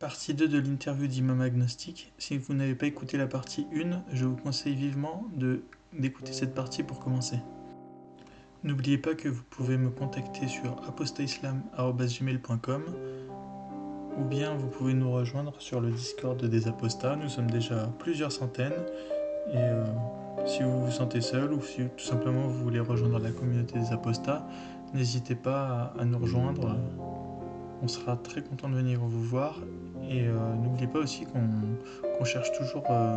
Partie 2 de l'interview d'Imam Agnostic. Si vous n'avez pas écouté la partie 1, je vous conseille vivement d'écouter cette partie pour commencer. N'oubliez pas que vous pouvez me contacter sur apostaislam.com ou bien vous pouvez nous rejoindre sur le Discord des apostats. Nous sommes déjà plusieurs centaines et euh, si vous vous sentez seul ou si tout simplement vous voulez rejoindre la communauté des apostats, n'hésitez pas à, nous rejoindre. On sera très content de venir vous voir et euh, n'oubliez pas aussi qu'on cherche toujours euh,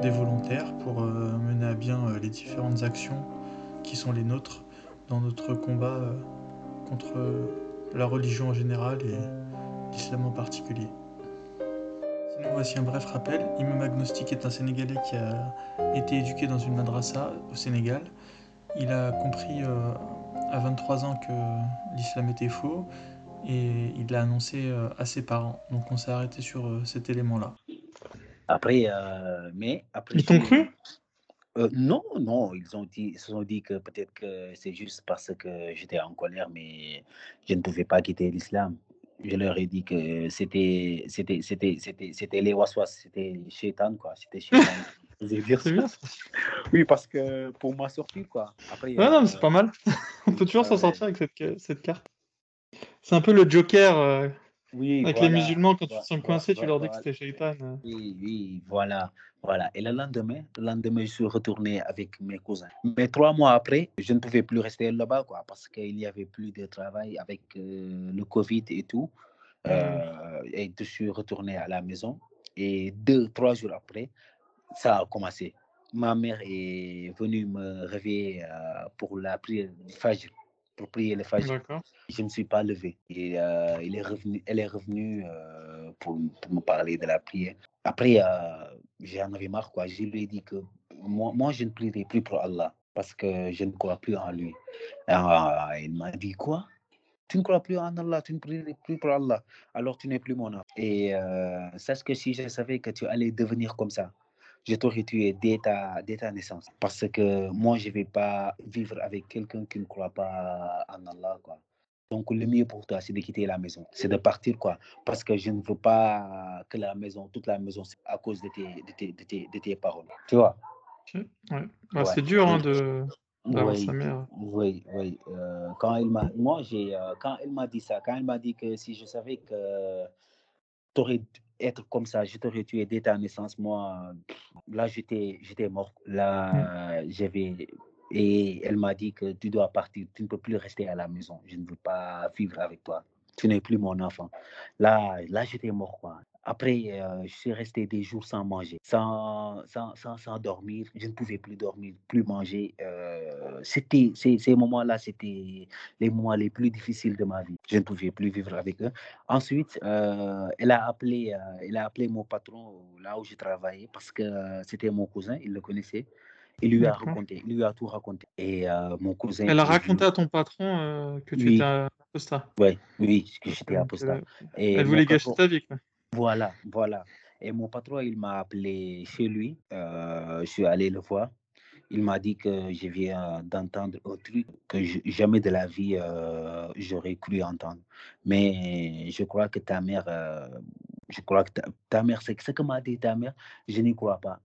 des volontaires pour mener à bien les différentes actions qui sont les nôtres dans notre combat contre la religion en général et l'islam en particulier. Sinon, voici un bref rappel. Imam Agnostic est un Sénégalais qui a été éduqué dans une madrasa au Sénégal. Il a compris euh, à 23 ans que l'islam était faux et il l'a annoncé euh, à ses parents. Donc on s'est arrêté sur euh, cet élément-là. Après, mais après. Ils t'ont cru? non, non, ils ont dit, ils se sont dit que peut-être que c'est juste parce que j'étais en colère, mais je ne pouvais pas quitter l'islam je leur ai dit que c'était c'était c'était c'était c'était les waswas, c'était shaitan quoi, c'était shaitan. bien. Oui, parce que pour moi sortir quoi. Après, ouais, non, mais c'est pas mal. On peut toujours s'en sortir avec cette, cette carte. C'est un peu le Joker. Euh, oui, avec les musulmans, quand tu te sens coincé, tu leur dis que c'était shaitan. Euh. Oui, oui, voilà. Voilà. Et le lendemain, le lendemain, je suis retourné avec mes cousins. Mais trois mois après, je ne pouvais plus rester là-bas, quoi, parce qu'il n'y avait plus de travail avec euh, le Covid et tout. Euh, et je suis retourné à la maison. Et deux, trois jours après, ça a commencé. Ma mère est venue me réveiller euh, pour la prière du Fajr, pour prier le Fajr. Je ne suis pas levé. Et il est revenu, elle est revenue pour, pour, me parler de la prière. Après, j'en avais marre, quoi. Je lui ai dit que moi, moi, je ne prierai plus pour Allah parce que je ne crois plus en lui. Ah, il m'a dit quoi? Tu ne crois plus en Allah, tu ne prierai plus pour Allah, alors tu n'es plus mon âme. Et euh, sache que si je savais que tu allais devenir comme ça, je t'aurais tué dès ta, dès ta naissance. Parce que moi, je ne vais pas vivre avec quelqu'un qui ne croit pas en Allah. Quoi. Donc, le mieux pour toi, c'est de quitter la maison. C'est de partir, quoi. Parce que je ne veux pas que la maison, toute la maison, c'est à cause de tes, de tes, de tes, de tes paroles. Tu vois? Ouais. Bah, C'est dur hein, de. Oui, sa mère. oui, oui. Euh, quand elle m'a, moi, j'ai, euh, quand elle m'a dit ça, quand elle m'a dit que si je savais que tu aurais être comme ça, je t'aurais tué dès ta naissance, moi, là, j'étais, j'étais mort. Là, mmh. j'avais, et elle m'a dit que tu dois partir, tu ne peux plus rester à la maison. Je ne veux pas vivre avec toi. Tu n'es plus mon enfant. Là, là j'étais mort. Quoi. Après, euh, je suis resté des jours sans manger, sans, sans, sans, dormir. Je ne pouvais plus dormir, plus manger. Euh, c'était, ces, ces moments-là, c'était les moments les plus difficiles de ma vie. Je ne pouvais plus vivre avec eux. Ensuite, euh, elle, a appelé, elle a appelé mon patron là où je travaillais parce que c'était mon cousin, il le connaissait. Il lui a raconté, il lui a tout raconté. Et euh, mon cousin. Elle a raconté à ton patron euh, que tu étais apostat. Ouais, oui, que j'étais apostat. Euh, et elle voulait gâcher ta vie. Quoi. Voilà, voilà. Et mon patron, il m'a appelé chez lui. je suis allé le voir. Il m'a dit que je viens d'entendre un truc que jamais de la vie j'aurais cru entendre. Mais je crois que ta mère, je crois que ta, ta mère, c'est ce que m'a dit ta mère, je n'y crois pas.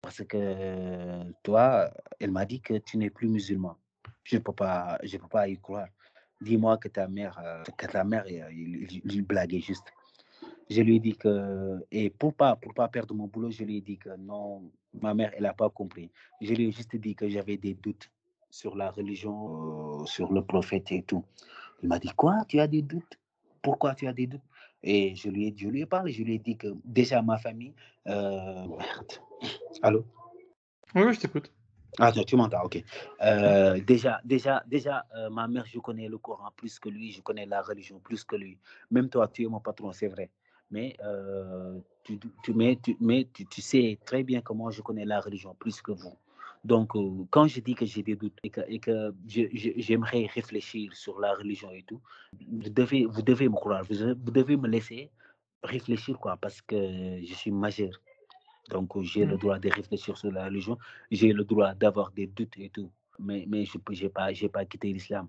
Parce que toi, elle m'a dit que tu n'es plus musulman. Je ne peux, pas, je peux pas y croire. Dis-moi que ta mère, euh, que ta mère, euh, il, blaguait juste. Je lui ai dit que, et pour pas, pour pas perdre mon boulot, je lui ai dit que non, ma mère, elle n'a pas compris. Je lui ai juste dit que j'avais des doutes sur la religion, euh, sur le prophète et tout. Il m'a dit, quoi, tu as des doutes? Pourquoi tu as des doutes? Et je lui, ai, je lui ai parlé, je lui ai dit que déjà ma famille, merde, Allô? Oui, je t'écoute. Ah, tu m'entends, ok. Euh, déjà, déjà, déjà euh, ma mère, je connais le Coran plus que lui, je connais la religion plus que lui. Même toi, tu es mon patron, c'est vrai. Mais, euh, tu, tu, mais, tu, mais tu, sais très bien comment je connais la religion plus que vous. Donc, quand je dis que j'ai des doutes et que, et que j'aimerais réfléchir sur la religion et tout, vous devez, vous devez me croire, vous, vous devez me laisser réfléchir, quoi, parce que je suis majeur. Donc, j'ai le mmh. droit de réfléchir sur la religion. J'ai le droit d'avoir des doutes et tout. Mais, mais je n'ai pas, pas quitté l'islam.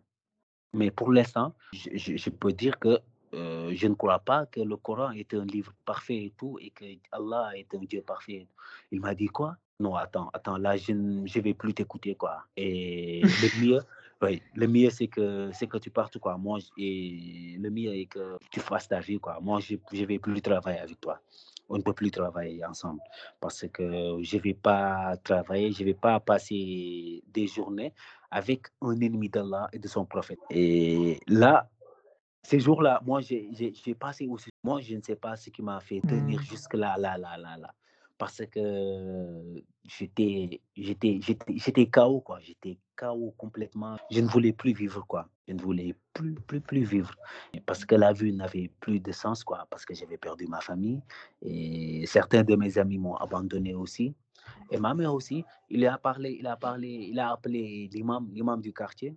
Mais pour l'instant, je, je, peux dire que euh, je ne crois pas que le Coran est un livre parfait et tout, et que Allah est un Dieu parfait. Il m'a dit quoi? Non, attends, attends, là, je ne vais plus t'écouter, quoi. Et le mieux, oui, le mieux, c'est que, que tu partes, quoi. Moi, et le mieux est que tu fasses ta vie, quoi. Moi, je ne vais plus travailler avec toi. On ne peut plus travailler ensemble parce que je ne vais pas travailler, je ne vais pas passer des journées avec un ennemi d'Allah et de son prophète. Et là, ces jours-là, moi, j'ai passé aussi. Moi, je ne sais pas ce qui m'a fait tenir mmh. jusque là, là, là, là. Parce que j'étais KO, quoi. J'étais KO complètement. Je ne voulais plus vivre, quoi. Je ne voulais plus, plus, plus vivre. Parce que la vie n'avait plus de sens, quoi. Parce que j'avais perdu ma famille. Et certains de mes amis m'ont abandonné aussi. Et ma mère aussi, il a parlé, il a parlé, il a appelé l'imam, l'imam du quartier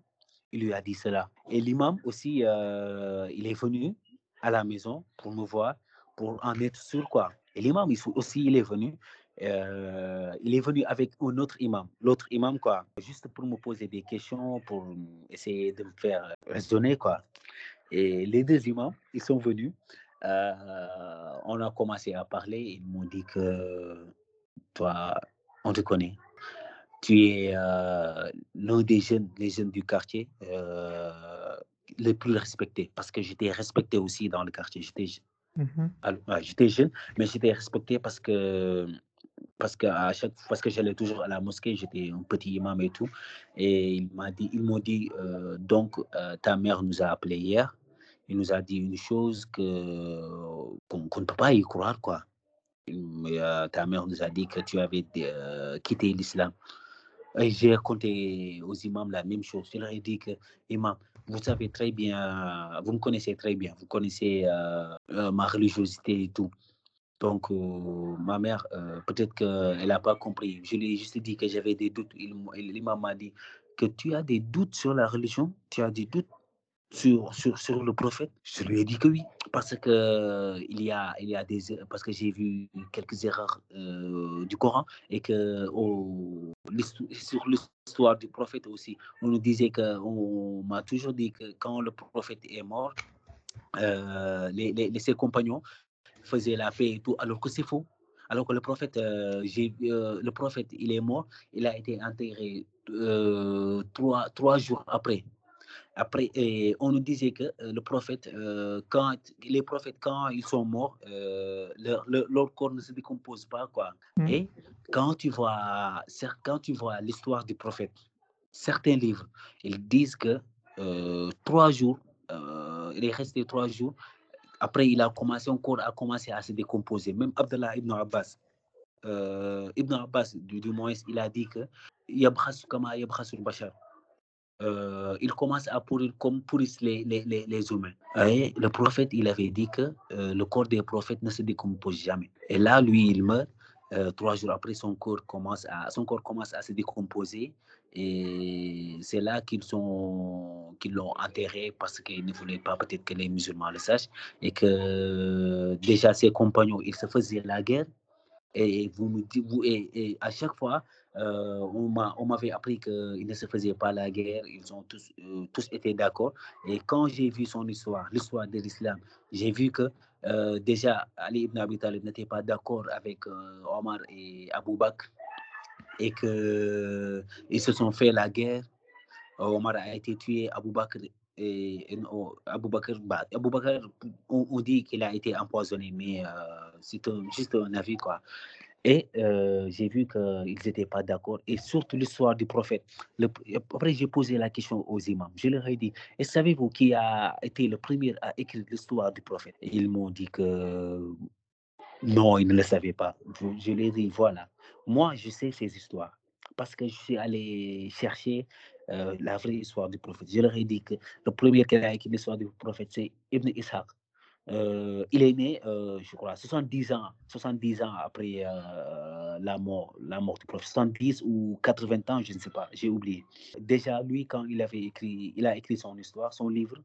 il lui a dit cela. Et l'imam aussi, euh, il est venu à la maison pour nous voir, pour en être sûr quoi. Et l'imam aussi, il est venu. Euh, il est venu avec un autre imam, l'autre imam quoi, juste pour me poser des questions, pour essayer de me faire raisonner quoi. Et les deux imams, ils sont venus. Euh, on a commencé à parler. Ils m'ont dit que toi, on te connaît tu es euh, l'un des jeunes, les jeunes du quartier les plus respectés parce que j'étais respecté aussi dans le quartier. J'étais mmh j'étais jeune, mais j'étais respecté parce que parce que à chaque parce que j'allais toujours à la mosquée, j'étais un petit imam et tout. Et il m'a dit, ils m'ont dit euh, donc ta mère nous a appelé hier. Il nous a dit une chose que qu'on ne peut pas y croire quoi. ta mère nous a dit que tu avais quitté l'islam. Et j'ai raconté aux imams la même chose. Je leur ai dit que, imam, vous savez très bien, vous me connaissez très bien, vous connaissez euh, euh, ma religiosité et tout. Donc, euh, ma mère, peut-être qu'elle n'a pas compris. Je lui ai juste dit que j'avais des doutes. L'imam m'a dit que tu as des doutes sur la religion, tu as des doutes sur, sur, sur le prophète? Je lui ai dit que oui, parce que il que j'ai vu quelques erreurs euh, du Coran et que au, sur l'histoire du prophète aussi, on nous disait que, on m'a toujours dit que quand le prophète est mort, euh, les, les, ses compagnons faisaient la paix et tout, alors que c'est faux. Alors que le prophète, euh, j'ai, le prophète, il est mort, il a été enterré trois, trois jours après. Après, on nous disait que euh, le prophète, euh, quand les prophètes, quand ils sont morts, euh, leur, corps ne se décompose pas, quoi. Mmh. Et quand tu vois, quand tu vois l'histoire du prophète, certains livres, ils disent que trois jours, il est resté trois jours. Après, il a commencé, son corps a commencé à se décomposer. Même Abdallah ibn Abbas, Ibn Abbas, du, du moins, il a dit que kama Bashar euh, il commence à pourrir comme pourrissent les, les, les, humains. Et le prophète, il avait dit que euh, le corps des prophètes ne se décompose jamais. Et là, lui, il meurt. Euh, trois jours après, son corps commence à, son corps commence à se décomposer. Et c'est là qu'ils sont qu'ils l'ont enterré parce qu'ils ne voulaient pas peut-être que les musulmans le sachent. Et que déjà, ses compagnons, ils se faisaient la guerre. Et vous me dites, vous, et à chaque fois, euh, on m'avait appris qu'il ne se faisait pas la guerre, ils ont tous, euh, tous été d'accord. Et quand j'ai vu son histoire, l'histoire de l'islam, j'ai vu que euh, déjà Ali ibn Abi Talib n'était pas d'accord avec Omar et Abu Bakr et qu'ils se sont fait la guerre. Omar a été tué, Abu Bakr et, bah, Abu Bakr on, dit qu'il a été empoisonné, mais c'est juste un avis quoi. Et j'ai vu qu'ils n'étaient pas d'accord. Et surtout l'histoire du prophète. après, j'ai posé la question aux imams. Je leur ai dit, et savez-vous qui a été le premier à écrire l'histoire du prophète? Ils m'ont dit que non, ils ne le savaient pas. Je, leur ai dit, voilà, moi, je sais ces histoires. Parce que je suis allé chercher la vraie histoire du prophète. Je leur ai dit que le premier qui a écrit l'histoire du prophète, c'est Ibn Ishaq. Euh, il est né, euh, je crois, 70 ans, 70 ans après euh, la, mort, la mort du prophète, 70 ou 80 ans, je ne sais pas, j'ai oublié. Déjà, lui, quand il avait écrit, il a écrit son histoire, son livre,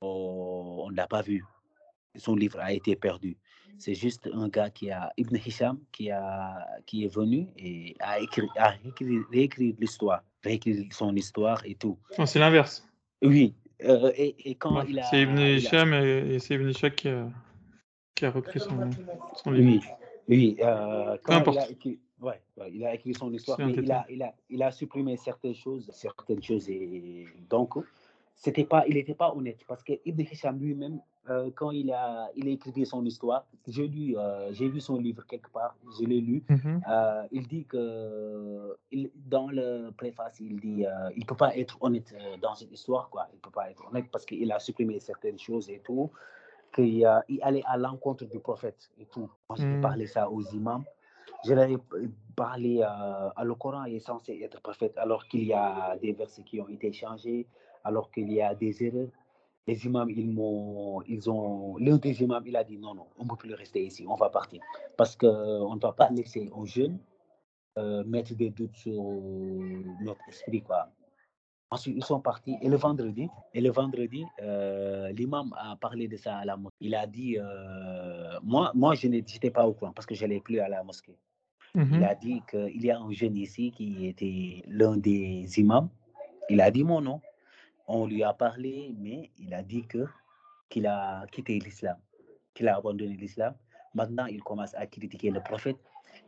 oh, on ne l'a pas vu. Son livre a été perdu. C'est juste un gars qui a, Ibn Hisham, qui, a, qui est venu et a écrit, a réécrit, l'histoire, réécrit son histoire et tout. c'est l'inverse. Oui, euh, et, et, quand il a. C'est Ibn a- Hisham et, et c'est Ibn Ishaq qui a, qui a repris son, son livre. Oui, oui. euh, quand importe. il a écrit, ouais, ouais, il a écrit son histoire, mais il a, il a, il a supprimé certaines choses, certaines choses et donc c'était pas, il n'était pas honnête parce que Ibn Hisham lui-même, euh, quand il a, il a écrit son histoire, j'ai lu, euh, j'ai vu son livre quelque part, je l'ai lu. Mhm. Euh, il dit que il, dans le préface, il dit il peut pas être honnête dans cette histoire quoi. Il peut pas être honnête parce qu'il a supprimé certaines choses et tout, qu'il il allait à l'encontre du prophète et tout. J'ai Mm. parlé ça aux imams. Je leur ai parlé à le Coran est censé être prophète alors qu'il y a des versets qui ont été changés, alors qu'il y a des erreurs. Les imams, ils m'ont, ils ont, l'un des imams, il a dit non, non, on ne peut plus rester ici, on va partir. Parce qu'on ne va pas laisser aux jeunes euh, mettre des doutes sur notre esprit, quoi. Ensuite, ils sont partis. Et le vendredi, et le vendredi euh, l'imam a parlé de ça à la mosquée. Il a dit, euh, moi, moi je n'étais pas au courant parce que je n'allais plus à la mosquée. Il Mhm. a dit qu'il y a un jeune ici qui était l'un des imams. Il a dit mon nom. On lui a parlé, mais il a dit que qu'il a quitté l'islam, qu'il a abandonné l'islam. Maintenant, il commence à critiquer le prophète.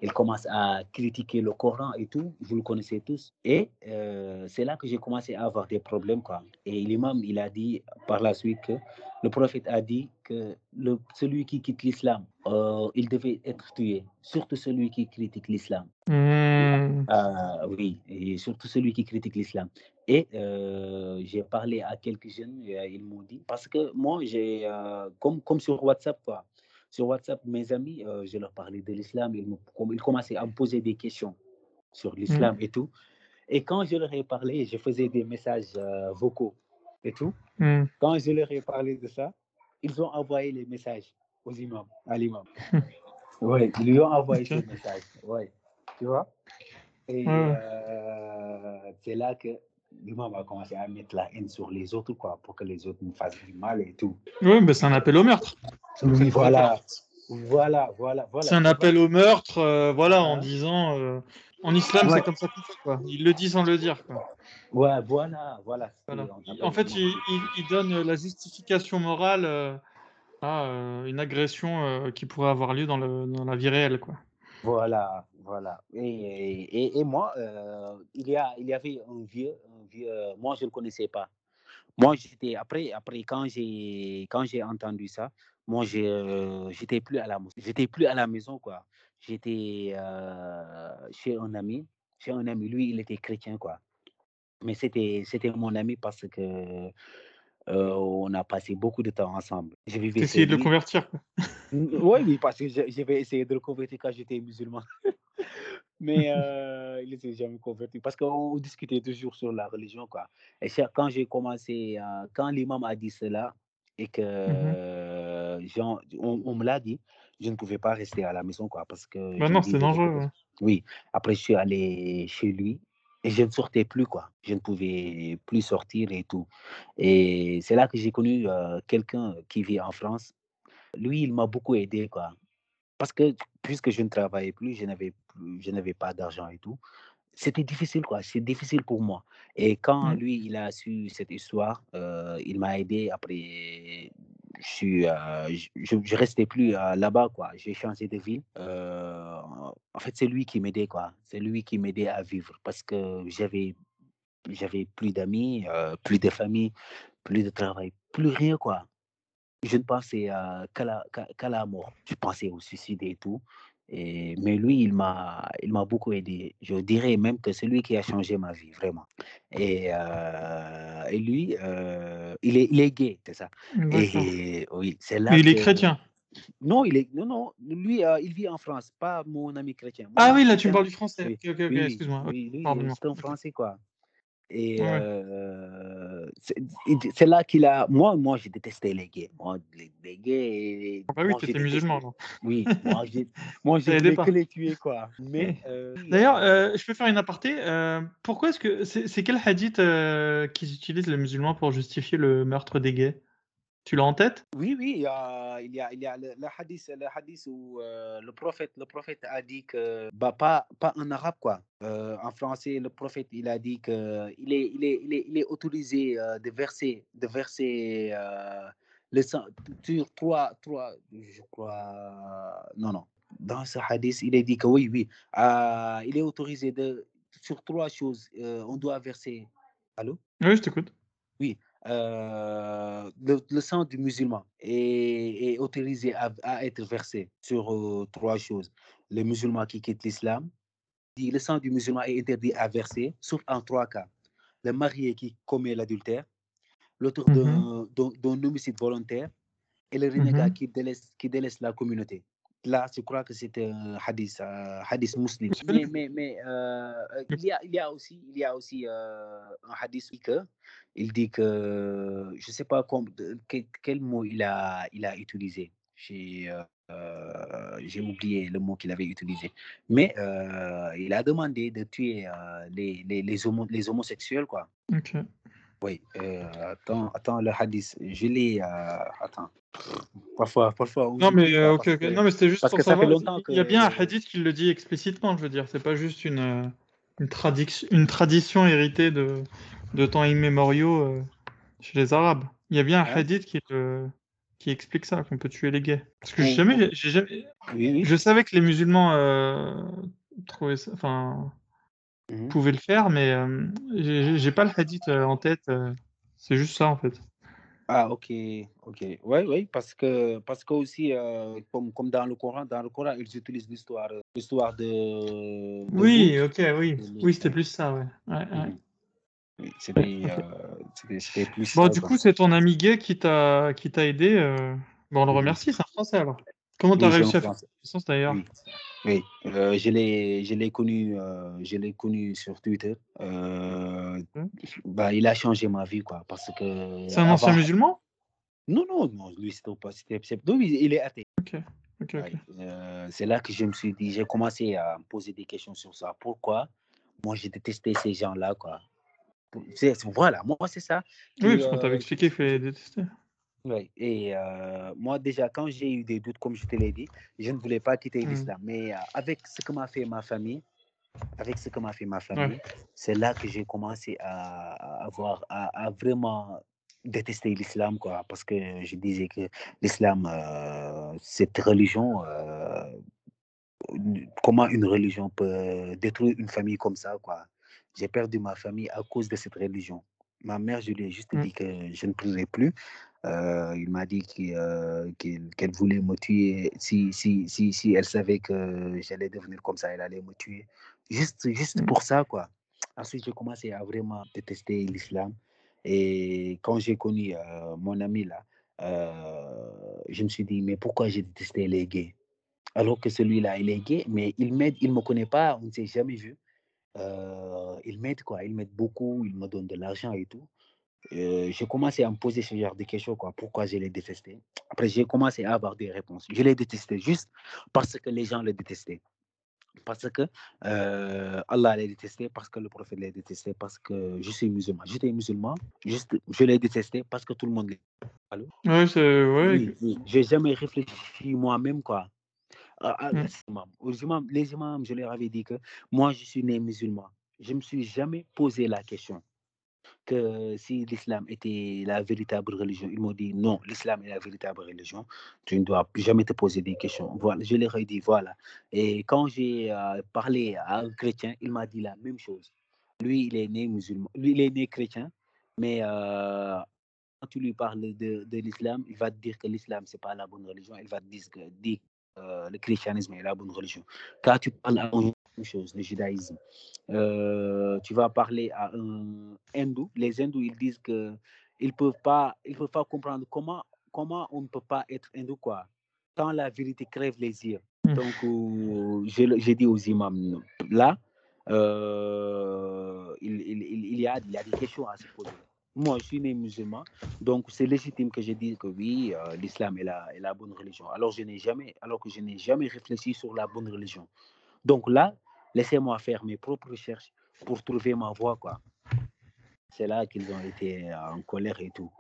Il commence à critiquer le Coran et tout. Vous le connaissez tous. Et euh, c'est là que j'ai commencé à avoir des problèmes. Quoi. Et l'imam, il a dit par la suite que le prophète a dit que celui qui quitte l'islam, euh, il devait être tué. Surtout celui qui critique l'islam. Mhm. Ah oui, et surtout celui qui critique l'islam. Et euh, j'ai parlé à quelques jeunes, et, euh, ils m'ont dit, parce que moi, j'ai, euh, comme, comme sur WhatsApp, quoi. Sur WhatsApp, mes amis, je leur parlais de l'islam, ils, ils commençaient à me poser des questions sur l'islam et tout. Et quand je leur ai parlé, je faisais des messages vocaux et tout. Mhm. Quand je leur ai parlé de ça, ils ont envoyé les messages aux imams, à l'imam. Oui, ils lui ont envoyé ces messages. Ouais. Tu vois? Et ouais. euh, c'est là que l'imam a commencé à mettre la haine sur les autres, quoi, pour que les autres nous fassent du mal et tout. Oui, mais c'est un appel au meurtre. Oui, voilà. Voilà, voilà, voilà. C'est un appel au meurtre, euh, voilà, en disant euh, en islam, Ouais. c'est comme ça qu'on fait, quoi. Il le dit sans le dire, quoi. Ouais, voilà, voilà. En fait, il, il- il donne la justification morale à une agression qui pourrait avoir lieu dans, le, dans la vie réelle, quoi. Voilà, voilà. Et, moi, euh, il, y avait un vieux, vieux, moi je ne le connaissais pas. Moi, j'étais, après, après quand j'ai entendu ça, moi, j'ai, euh, j'étais plus à la j'étais plus à la maison, quoi. J'étais euh, chez un ami, chez un ami, lui, il était chrétien, quoi. Mais c'était, c'était mon ami parce que euh, on a passé beaucoup de temps ensemble. Chez T'essayais de le convertir. Oui, oui, parce que j'ai- j'avais essayé de le convertir quand j'étais musulman. Mais euh, il n'était jamais converti parce qu'on discutait toujours sur la religion. Quoi. Et quand j'ai commencé, à- quand l'imam a dit cela et que euh, j'en- on, on me l'a dit, je ne pouvais pas rester à la maison quoi, parce que Bah non, me c'est dangereux, ouais. Oui, après je suis allé chez lui et je ne sortais plus quoi. Je ne pouvais plus sortir et tout. Et c'est là que j'ai connu euh, quelqu'un qui vit en France. Lui, il m'a beaucoup aidé quoi. Parce que puisque je ne travaillais plus, je n'avais plus- je n'avais pas d'argent et tout. C'était difficile quoi. C'est difficile pour moi. Et quand Mm. lui, il a su cette histoire, euh, il m'a aidé. Après, euh, je, je- restais plus euh, là-bas quoi. J'ai changé de ville. Euh, en fait, c'est lui qui m'aidait quoi. C'est lui qui m'aidait à vivre parce que j'avais j'avais plus d'amis, plus de famille, plus de travail, plus rien quoi. Je ne pensais qu'à la, qu'à- qu'à la mort. Je pensais au suicide et tout. Et, mais lui, il m'a, il m'a beaucoup aidé. Je dirais même que c'est lui qui a changé ma vie, vraiment. Et, euh, et lui, euh, il, est, il est gay, c'est ça. Et oui, c'est là Mais il est chrétien. Non, il est, non, non. Lui, euh, il vit en France, pas mon ami chrétien. Mon Ah ami oui, là, tu me parles du français. oui, excuse-moi. Oui, c'est un. Français, quoi. Et Ouais. C'est là qu'il a. Moi, moi, j'ai détesté les gays. Moi, les, les gays. Ah bah oui, t'étais détesté. musulman. Oui, moi, j'ai, moi, que les tuer, quoi. Mais. euh, D'ailleurs, euh, je peux faire une aparté. euh, pourquoi est-ce que c'est quel hadith qu'ils utilisent les musulmans pour justifier le meurtre des gays? Tu l'as en tête? Oui, oui, il y a, il y a, il y a le, le hadith, le hadith où euh, le, prophète, le prophète a dit que, bah, pas, pas en arabe, quoi. Euh, en français, le prophète, il a dit qu'il est, il est, il est, il est autorisé euh, de verser, de verser le sang sur trois, trois, je crois, non, non. Dans ce hadith, il est dit que oui, oui, il est autorisé de, sur trois choses, on doit verser. Allô? Oui, je t'écoute. Oui, euh, le, le sang du musulman est, est autorisé à, à être versé sur euh, trois choses. Le musulman qui quitte l'islam, le sang du musulman est interdit à verser, sauf en trois cas. Le marié qui commet l'adultère, l'auteur Mhm. d'un d'un- homicide volontaire et le renégat Mhm. qui, délaisse, qui délaisse la communauté. Là, je crois que c'est un hadith, euh, hadith muslim. C'est Mais, mais, mais euh, il, y a, il y a aussi, il y a aussi euh, un hadith qui que il dit que, je ne sais pas com- de- quel, quel mot il a, il a utilisé. J'ai euh, euh, j'ai oublié le mot qu'il avait utilisé. Mais euh, il a demandé de tuer euh, les, les, les, homo- les homosexuels, quoi. Ok. Oui, euh, attends, attends, le hadith, je l'ai, euh, attends. Parfois, parfois, on Non, mais euh, ça ok, parce ok. que, Non, mais c'était juste parce pour que ça fait savoir. longtemps Il y a bien un que... hadith qui le dit explicitement, je veux dire. C'est pas juste une, euh, une, tradic- une tradition héritée de, de temps immémoriaux euh, chez les Arabes. Il y a bien un Hein? hadith qui, qui explique ça, qu'on peut tuer les gays. Parce que j'ai Ou- jamais, j'ai jamais, Oui, oui. je savais que les musulmans euh, trouvaient ça, enfin, Mhm. pouvaient le faire, mais j'ai pas le hadith en tête. c'est juste ça, en fait. Ah, ok, ok. Oui, oui, parce que, parce que aussi, euh, comme, comme dans le Coran, dans le Coran, ils utilisent l'histoire, l'histoire de, de Oui, ok, oui. Oui, c'était plus ça, ouais. Ouais, ouais. Mhm. Oui, c'était, euh, plus Bon, ça, du coup, c'est ton ami gay qui t'a qui t'a aidé. euh, Bon, on le Mhm. remercie, c'est un Français alors. Comment t'as Oui, c'est réussi à faire connaissance d'ailleurs? Oui, oui. Euh, je l'ai, je l'ai connu, euh, je l'ai connu sur Twitter. Euh, Mhm. bah, il a changé ma vie, quoi, parce que C'est un ancien musulman? non, non, non, lui, c'était pas, il est athée. Ok, ok, ok. Ouais, euh, c'est là que je me suis dit, j'ai commencé à me poser des questions sur ça. Pourquoi moi j'ai détesté ces gens-là, quoi? Voilà, moi c'est ça. Oui, parce qu'on t'avait expliqué qu'il fallait détester. Ouais. Et euh, moi déjà, quand j'ai eu des doutes, comme je te l'ai dit, je ne voulais pas quitter Hmm. l'islam. Mais euh, avec ce que m'a fait ma famille, avec ce que m'a fait ma famille, c'est là que j'ai commencé à, avoir, à, à vraiment détester l'islam, quoi. Parce que je disais que l'islam, euh, cette religion, comment une religion peut détruire une famille comme ça, quoi. J'ai perdu ma famille à cause de cette religion. Ma mère, je lui ai juste Mm. dit que je ne pleurais plus. Euh, il m'a dit euh, qu'elle voulait me tuer. Si, si, si, si elle savait que j'allais devenir comme ça, elle allait me tuer. Juste, juste Mm. pour ça, quoi. Ensuite, j'ai commencé à vraiment détester l'islam. Et quand j'ai connu euh, mon ami là, je me suis dit, mais pourquoi j'ai détesté les gays? Alors que celui-là, il est gay, mais il m'aide, il ne me connaît pas, on ne s'est jamais vu. Il m'aide, quoi. Il m'aide beaucoup, il me donne de l'argent et tout. Euh, j'ai commencé à me poser ce genre de questions, quoi. Pourquoi je l'ai détesté? Après, j'ai commencé à avoir des réponses. Je l'ai détesté juste parce que les gens le détestaient. Parce que euh, Allah l'a détesté, parce que le prophète l'a détesté, parce que je suis musulman. J'étais musulman, juste, je l'ai détesté parce que tout le monde l'a. Allô? Ouais, c'est ouais. Oui, oui. J'ai jamais réfléchi moi-même, quoi. à- Mm. aux imams. Aux imams, les imams, je leur avais dit que moi, je suis né musulman. Je ne me suis jamais posé la question que si l'islam était la véritable religion. Ils m'ont dit non, l'islam est la véritable religion. Tu ne dois jamais te poser des questions. Voilà, je leur ai dit voilà. Et quand j'ai euh, parlé à un chrétien, il m'a dit la même chose. Lui, il est né musulman. Lui, il est né chrétien, mais euh, quand tu lui parles de, l'islam, il va te dire que l'islam, c'est pas la bonne religion. Il va te dire que euh, le christianisme est la bonne religion. Quand tu parles à une chose, le judaïsme, euh, tu vas parler à un hindou. Les hindous, ils disent que ils peuvent pas, ils peuvent pas comprendre comment, comment on ne peut pas être hindou, quoi. Quand la vérité crève les yeux. Mm. Donc, euh, j'ai dit aux imams, là, euh, il, il, il, il y a, il y a des questions à se poser. Moi, je suis né musulman, donc c'est légitime que je dise que oui, euh, l'islam est la, est la bonne religion. Alors, je n'ai jamais, alors que je n'ai jamais réfléchi sur la bonne religion. Donc là, laissez-moi faire mes propres recherches pour trouver ma voie, quoi. C'est là qu'ils ont été en colère et tout.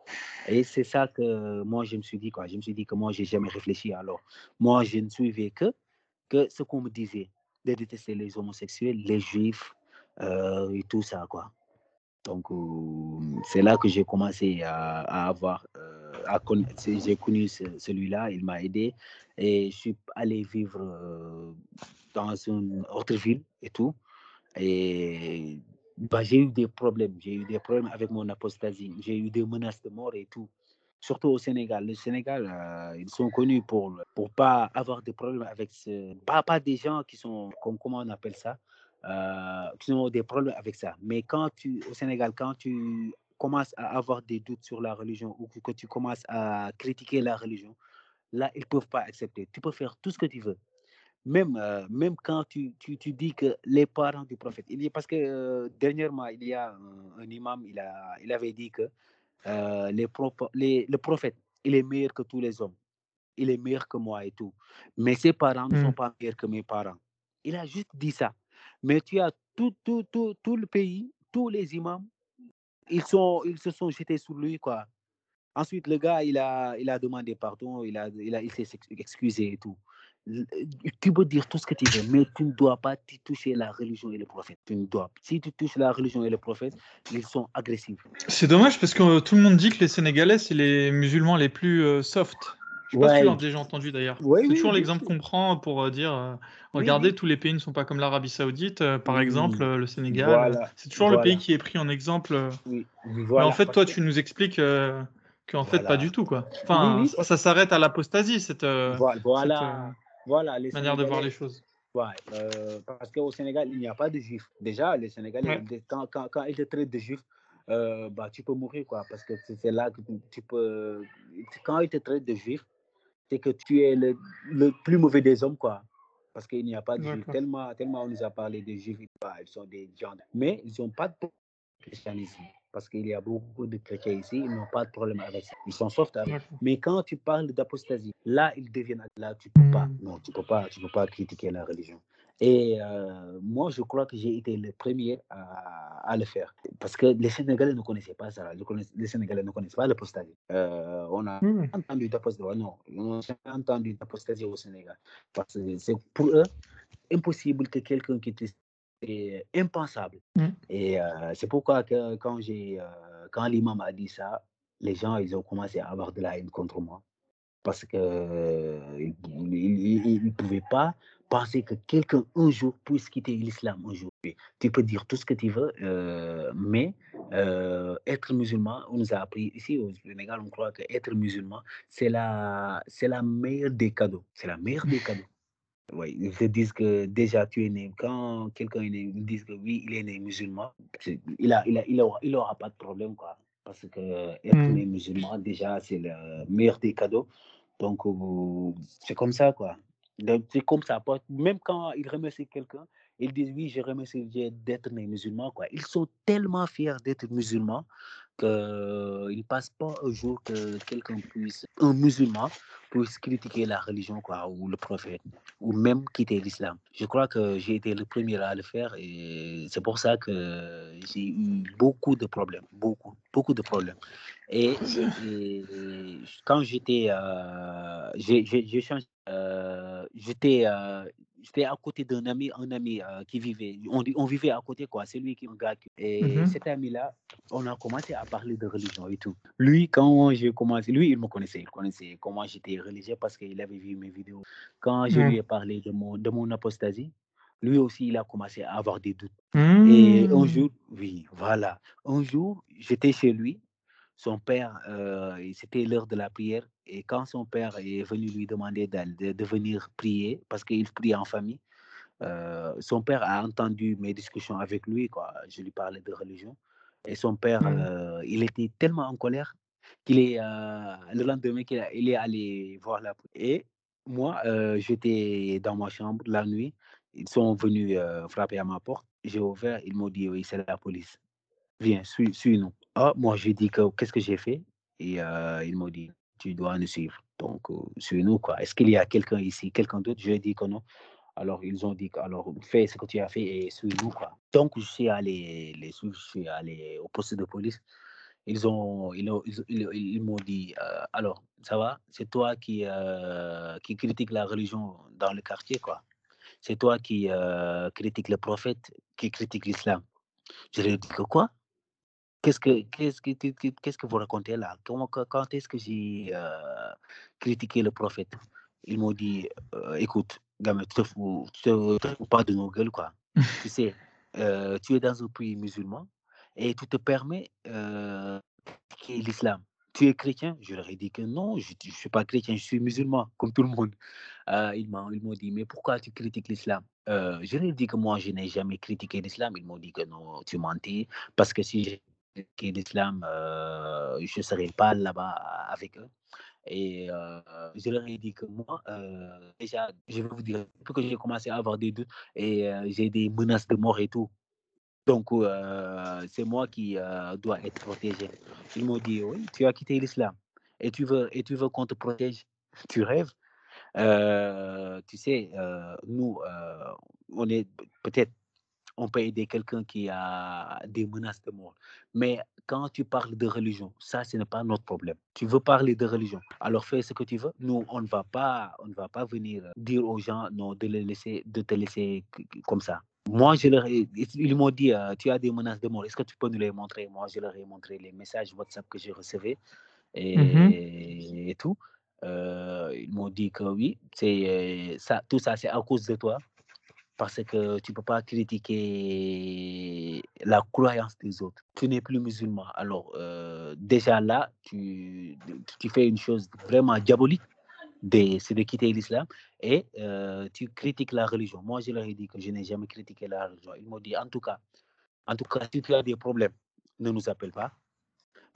Et c'est ça que moi, je me suis dit, quoi. Je me suis dit que moi, j'ai jamais réfléchi. Alors, moi, je ne suivais que, que ce qu'on me disait de détester les homosexuels, les juifs euh, et tout ça, quoi. Donc, euh, c'est là que j'ai commencé à, avoir, euh, à connaître, j'ai connu celui-là, il m'a aidé et je suis allé vivre euh, dans une autre ville et tout. Et bah, j'ai eu des problèmes, j'ai eu des problèmes avec mon apostasie, j'ai eu des menaces de mort et tout. Surtout au Sénégal. Le Sénégal, euh, ils sont connus pour pour pas avoir de problèmes avec ce, pas, pas des gens qui sont, comme, comment on appelle ça, euh, qui ont des problèmes avec ça. Mais quand tu, au Sénégal, quand tu commences à avoir des doutes sur la religion ou que tu commences à critiquer la religion, là, ils ne peuvent pas accepter. Tu peux faire tout ce que tu veux. Même, euh, même quand tu, tu, tu, dis que les parents du prophète, il y parce que euh, dernièrement, il y a un, un, imam, il, a, il avait dit que euh, les, les, le prophète, il est meilleur que tous les hommes. Il est meilleur que moi et tout. Mais ses parents mmh. ne sont pas meilleurs que mes parents. Il a juste dit ça. Mais tu as tout, tout, tout, tout le pays, tous les imams, ils, sont, ils se sont jetés sur lui, quoi. Ensuite, le gars, il a, il a demandé pardon, il, a, il, a, il s'est excusé et tout. Tu peux dire tout ce que tu veux, mais tu ne dois pas toucher la religion et le prophète. Tu ne dois. Si tu touches la religion et le prophète, ils sont agressifs. C'est dommage parce que tout le monde dit que les Sénégalais, c'est les musulmans les plus euh, soft. Je ne sais pas si tu l'as déjà entendu d'ailleurs. Ouais, c'est oui, toujours oui, l'exemple qu'on prend pour euh, dire euh, regardez, tous les pays ne sont pas comme l'Arabie Saoudite, euh, par exemple, le Sénégal. Voilà. C'est toujours Voilà. le pays qui est pris en exemple. Mais en fait, toi, tu nous expliques euh, qu'en fait, pas du tout. quoi. Enfin, Oui, oui, ça, s'arrête à l'apostasie, cette, euh, Voilà, cette, voilà, les manière de voir les choses. ouais, euh, parce qu'au Sénégal, il n'y a pas de juifs. Déjà, les Sénégalais, Ouais. quand, quand, quand ils te traitent de juifs, euh, bah, tu peux mourir, quoi, parce que c'est là que tu- peux. Quand ils te traitent de juif, c'est que tu es le, le plus mauvais des hommes, quoi. Parce qu'il n'y a pas de juifs. Tellement, tellement on nous a parlé des juifs, bah, ils sont des gens. Mais ils n'ont pas de christianisme. Parce qu'il y a beaucoup de chrétiens ici, ils n'ont pas de problème avec ça. Ils sont soft avec. D'accord. Mais quand tu parles d'apostasie, là, ils deviennent. Là, tu peux pas. Hmm. Non, tu peux pas. Tu peux pas critiquer la religion. Et euh, moi, je crois que j'ai été le premier à, à le faire. Parce que les Sénégalais ne connaissaient pas ça. Les, Sénégalais ne connaissent pas l'apostasie. Euh, on a oui. entendu d'apostasie. Non, on jamais entendu d'apostasie au Sénégal. Parce que c'est pour eux impossible que quelqu'un qui te c'est impensable. Mm. Et euh, c'est pourquoi que quand j'ai euh, quand l'imam a dit ça, les gens ils ont commencé à avoir de la haine contre moi parce que euh, ils ils- ils ne pouvaient pas penser que quelqu'un un jour puisse quitter l'islam un jour. Oui, Tu peux dire tout ce que tu veux, euh, mais euh, être musulman, on nous a appris ici au Sénégal, on croit que être musulman, c'est la, c'est la meilleure des cadeaux. C'est la meilleure des cadeaux. Oui, ils te disent que déjà tu es né. Quand quelqu'un est né, ils disent que oui, il est né musulman. Il a, il a, il aura, il aura pas de problème quoi. Parce que être Hmm. né musulman déjà c'est le meilleur des cadeaux. Donc euh, c'est comme ça quoi. C'est comme ça. Même quand ils remercient quelqu'un, ils disent oui, je remercie Dieu d'être né musulman quoi. Ils sont tellement fiers d'être musulmans qu'ils ne passent pas un jour que quelqu'un puisse, un musulman puisse critiquer la religion quoi ou le prophète ou même quitter l'islam. Je crois que j'ai été le premier à le faire et c'est pour ça que j'ai eu beaucoup de problèmes, beaucoup, beaucoup de problèmes. Et, et quand j'étais, euh, j'ai changé, euh, j'étais euh, j'étais à côté d'un ami, un ami euh, qui vivait, on, on vivait à côté quoi, c'est lui qui un gars. qui- Et Mhm. cet ami-là, on a commencé à parler de religion et tout. Lui, quand j'ai commencé, lui, il me connaissait, il connaissait comment j'étais religieux parce qu'il avait vu mes vidéos. Quand je Ouais. lui ai parlé de mon, de mon apostasie, lui aussi, il a commencé à avoir des doutes. Et un Hmm. jour, oui, voilà. Un jour, j'étais chez lui. Son père, euh, c'était l'heure de la prière. Et quand son père est venu lui demander de, de venir prier, parce qu'il prie en famille, euh, son père a entendu mes discussions avec lui. Quoi. Je lui parlais de religion. Et son père, Hmm. euh, il était tellement en colère qu'il est, euh, le lendemain, qu'il il est allé voir la. Et moi, j'étais dans ma chambre la nuit. Ils sont venus frapper à ma porte. J'ai ouvert. Ils m'ont dit oui, c'est la police. Viens, suis, suis-nous. Ah, moi, j'ai dit que qu'est-ce que j'ai fait? Et ils m'ont dit tu dois nous suivre. Donc, euh, suis-nous, quoi. Est-ce qu'il y a quelqu'un ici, quelqu'un d'autre? Je dit que non. Alors, ils ont dit, alors, fais ce que tu as fait et suis-nous, quoi. Donc, je suis allé les je suis allé au poste de police. Ils ont, ils, ils, ils, m'ont dit, euh, alors, ça va, c'est toi qui, euh, qui critique la religion dans le quartier, quoi. C'est toi qui euh, critique le prophète, qui critique l'islam. Je leur ai dit que quoi? Qu'est-ce que, qu'est-ce que, qu'est-ce que vous racontez là? Comment, Quand est-ce que j'ai critiqué le prophète? Ils m'ont dit, écoute, gamin, tu te fous, te, fous pas de nos gueules, quoi. tu sais, tu es dans un pays musulman et tu te permets euh, l'islam. Tu es chrétien? Je leur ai dit que non, je ne suis pas chrétien, je suis musulman, comme tout le monde. Euh, ils m'ont dit, mais pourquoi tu critiques l'islam? Euh, Je leur ai dit que moi, je n'ai jamais critiqué l'islam. Ils m'ont dit que non, tu mentais, parce que si j'ai critiqué l'islam, euh, je ne serais pas là-bas avec eux. Et euh, je leur ai dit que moi, euh, déjà, je vais vous dire, depuis que j'ai commencé à avoir des doutes et j'ai des menaces de mort et tout, donc, c'est moi qui dois être protégé. Ils m'ont dit, oui, tu as quitté l'islam et tu veux, et tu veux qu'on te protège. Tu rêves. tu sais, nous, on est peut-être, on peut aider quelqu'un qui a des menaces de mort. Mais quand tu parles de religion, ça, ce n'est pas notre problème. Tu veux parler de religion, alors fais ce que tu veux. Nous, on ne va pas, on ne va pas venir dire aux gens, non, de, les laisser, de te laisser comme ça. Moi, je leur ils m'ont dit, euh, tu as des menaces de mort, est-ce que tu peux nous les montrer? Moi, je leur ai montré les messages WhatsApp que j'ai recevais et, Mmh et tout. Euh, ils m'ont dit que oui, c'est ça, tout ça, c'est à cause de toi, parce que tu ne peux pas critiquer la croyance des autres. Tu n'es plus musulman. Alors, euh, déjà là, tu, tu fais une chose vraiment diabolique c'est de quitter l'islam et euh, tu critiques la religion. Moi, je leur ai dit que je n'ai jamais critiqué la religion. Ils m'ont dit, en tout cas, en tout cas, si tu as des problèmes, ne nous appelle pas,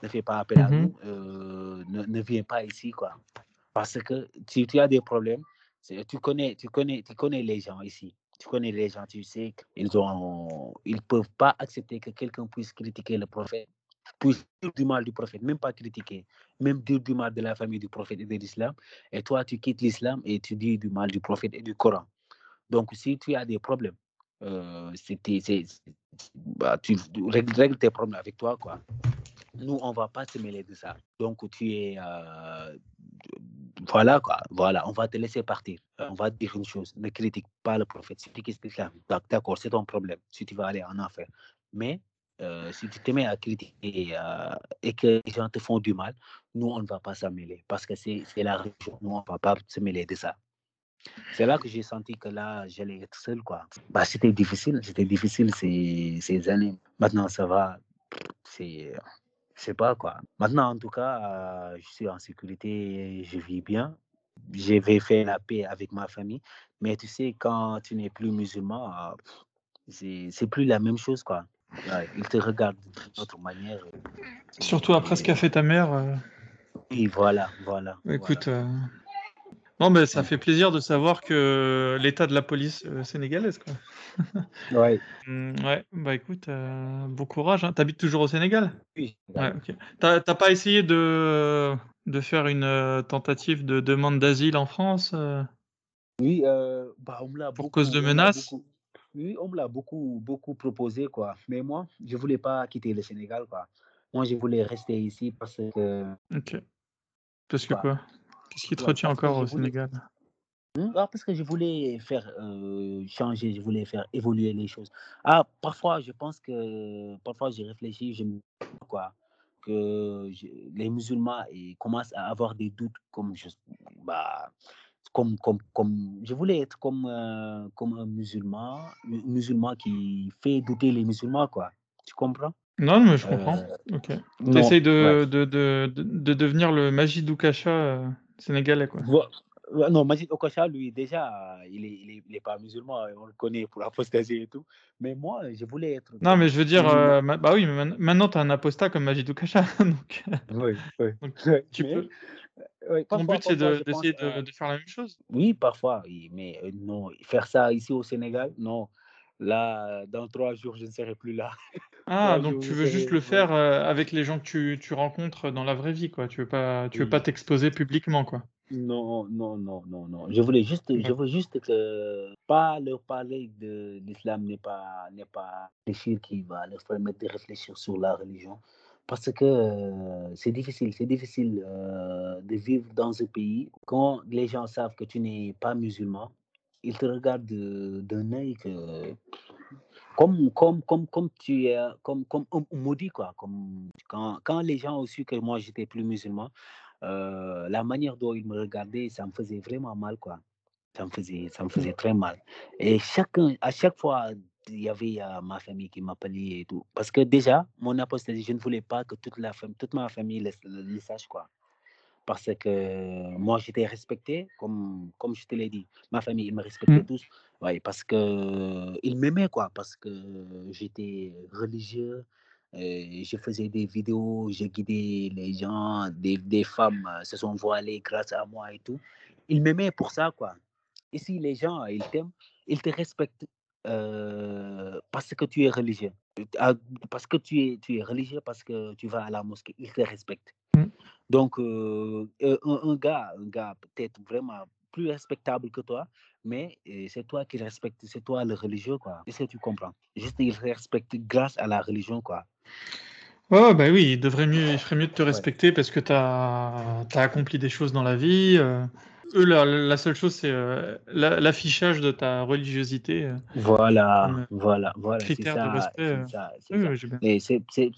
ne fais pas appel à mmh nous, euh, ne, viens pas ici, quoi. Parce que si tu as des problèmes, tu connais, tu connais, tu connais les gens ici. Tu connais les gens, tu sais qu'ils ont, ils peuvent pas accepter que quelqu'un puisse critiquer le prophète pour dire du mal du prophète, même pas critiquer, même dire du mal de la famille du prophète et de l'islam. Et toi, tu quittes l'islam et tu dis du mal du prophète et du Coran. Donc, si tu as des problèmes, euh, bah, tu règles, tes problèmes avec toi. Quoi. Nous, on ne va pas se mêler de ça. Donc, tu es. Euh, voilà, quoi. Voilà, on va te laisser partir. On va te dire une chose ne critique pas le prophète. Si tu quittes l'islam, d'accord, c'est ton problème. Si tu vas aller en enfer. Mais euh, si tu te mets à critiquer euh, et que les gens te font du mal, nous, on ne va pas s'en mêler parce que c'est la religion. Nous, on ne va pas se mêler de ça. C'est là que j'ai senti que là, j'allais être seul. quoi. Bah, c'était difficile, c'était difficile ces, ces années. Maintenant, ça va. C'est. Je sais pas quoi. Maintenant, en tout cas, euh, je suis en sécurité, je vis bien. Je vais faire la paix avec ma famille. Mais tu sais, quand tu n'es plus musulman, c'est plus la même chose, quoi il te regarde d'une autre manière. Surtout après ce qu'a fait ta mère. Euh. Oui, voilà, voilà. Écoute, euh, non, mais ça fait plaisir de savoir que l'état de la police euh, sénégalaise, quoi. ouais. Mmh, ouais, bah écoute, bon courage. Hein. T'habites toujours au Sénégal? Oui. Ouais, ok. T'as pas essayé de, de faire une tentative de demande d'asile en France Oui, bah, on l'a Pour cause de menaces oui, on me l'a beaucoup, beaucoup proposé, quoi. Mais moi, je ne voulais pas quitter le Sénégal, quoi. Moi, je voulais rester ici parce que. Ok. Parce que quoi? Qu'est-ce qui te retient encore au Sénégal? Ah, Parce que je voulais faire euh, changer, je voulais faire évoluer les choses. Ah, parfois, je pense que. Parfois, j'ai réfléchi, je me quoi que les musulmans ils commencent à avoir des doutes comme je, bah, comme, comme, comme, je voulais être comme, euh, comme un musulman, musulman qui fait douter les musulmans, quoi. Tu comprends? Non, mais je comprends. Euh, ok. Tu essayes de, de, de, de, devenir le Majid Oukacha euh, sénégalais, quoi. Non, Majid Oukacha, lui, déjà, il n'est il est, pas musulman, on le connaît pour l'apostasie et tout. Mais moi, je voulais être. Non, mais je veux dire, bah oui, mais maintenant, tu as un apostat comme Majid Oukacha. donc, oui, oui. tu peux. Ton but, c'est d'essayer de, faire la même chose Oui, parfois, mais euh, non, faire ça ici au Sénégal, non. Là, dans trois jours, je ne serai plus là. Ah, donc tu veux juste le faire euh, avec les gens que tu, tu, rencontres dans la vraie vie, quoi. Tu veux pas, tu veux pas t'exposer publiquement, quoi. Non, non, non, non, non. Je voulais juste, je veux juste que pas leur parler de l'islam n'est pas, n'est pas réfléchir qui va leur permettre de réfléchir sur la religion. Parce que euh, c'est difficile, c'est difficile euh, de vivre dans un pays quand les gens savent que tu n'es pas musulman. Ils te regardent de- d'un œil que comme, comme, comme, comme tu es, comme, comme un maudit, quoi. Comme quand, quand les gens ont su que moi j'étais plus musulman, euh, la manière dont ils me regardaient, ça me faisait vraiment mal, quoi. Ça me faisait, ça me faisait très mal. Et chacun, à chaque fois, il y avait euh, ma famille qui m'appelait et tout. Parce que déjà, mon apostasie, je ne voulais pas que toute, la toute ma famille le, le- le sache, quoi. Parce que moi, j'étais respecté, comme, comme je te l'ai dit. Ma famille, ils me respectaient Mm. tous. Ouais, parce que ils m'aimaient, quoi. Parce que j'étais religieux. je faisais des vidéos, j'ai guidé les gens, des, des femmes se sont voilées grâce à moi et tout. Ils m'aimaient pour ça, quoi. Ici, les gens, ils t'aiment, ils te respectent euh, parce que tu es religieux. Ah, Parce que tu es, tu es religieux, parce que tu vas à la mosquée, ils te respectent. Donc, euh, euh, un, un gars, un gars peut-être vraiment plus respectable que toi, mais c'est toi qui respectes, c'est toi le religieux, quoi. Est-ce que tu comprends? Juste, il respecte grâce à la religion, quoi. Ouais, bah oui, il devrait mieux, il ferait mieux de te Ouais. respecter parce que tu as, accompli des choses dans la vie. euh. Eux, la, la seule chose, c'est euh, la- l'affichage de ta religiosité euh, Voilà, comme voilà, voilà, c'est critère de ça, respect. c'est euh. Oui,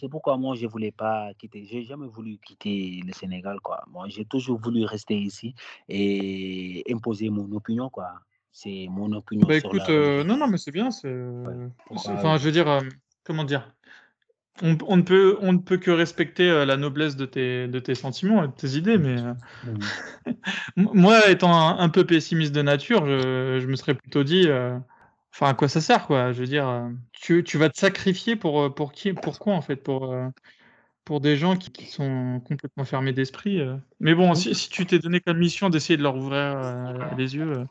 oui, pourquoi moi, je voulais pas quitter. J'ai jamais voulu quitter le Sénégal, quoi. Moi, j'ai toujours voulu rester ici et imposer mon opinion, quoi. C'est mon opinion Bah sur écoute, la euh, non, non, mais c'est bien. Ouais. Enfin, je veux dire, euh, comment dire? On, on ne peut, on ne peut que respecter euh, la noblesse de tes, de tes sentiments et de tes idées, mais euh, Mhm. m- moi, étant un, un peu pessimiste de nature, je, je me serais plutôt dit, euh, enfin, à quoi ça sert, quoi? Je veux dire, tu, tu vas te sacrifier pour, pour qui, pourquoi, en fait? Pour, pour des gens qui, qui sont complètement fermés d'esprit. euh. Mais bon, si, si tu t'es donné comme mission d'essayer de leur ouvrir euh, les yeux,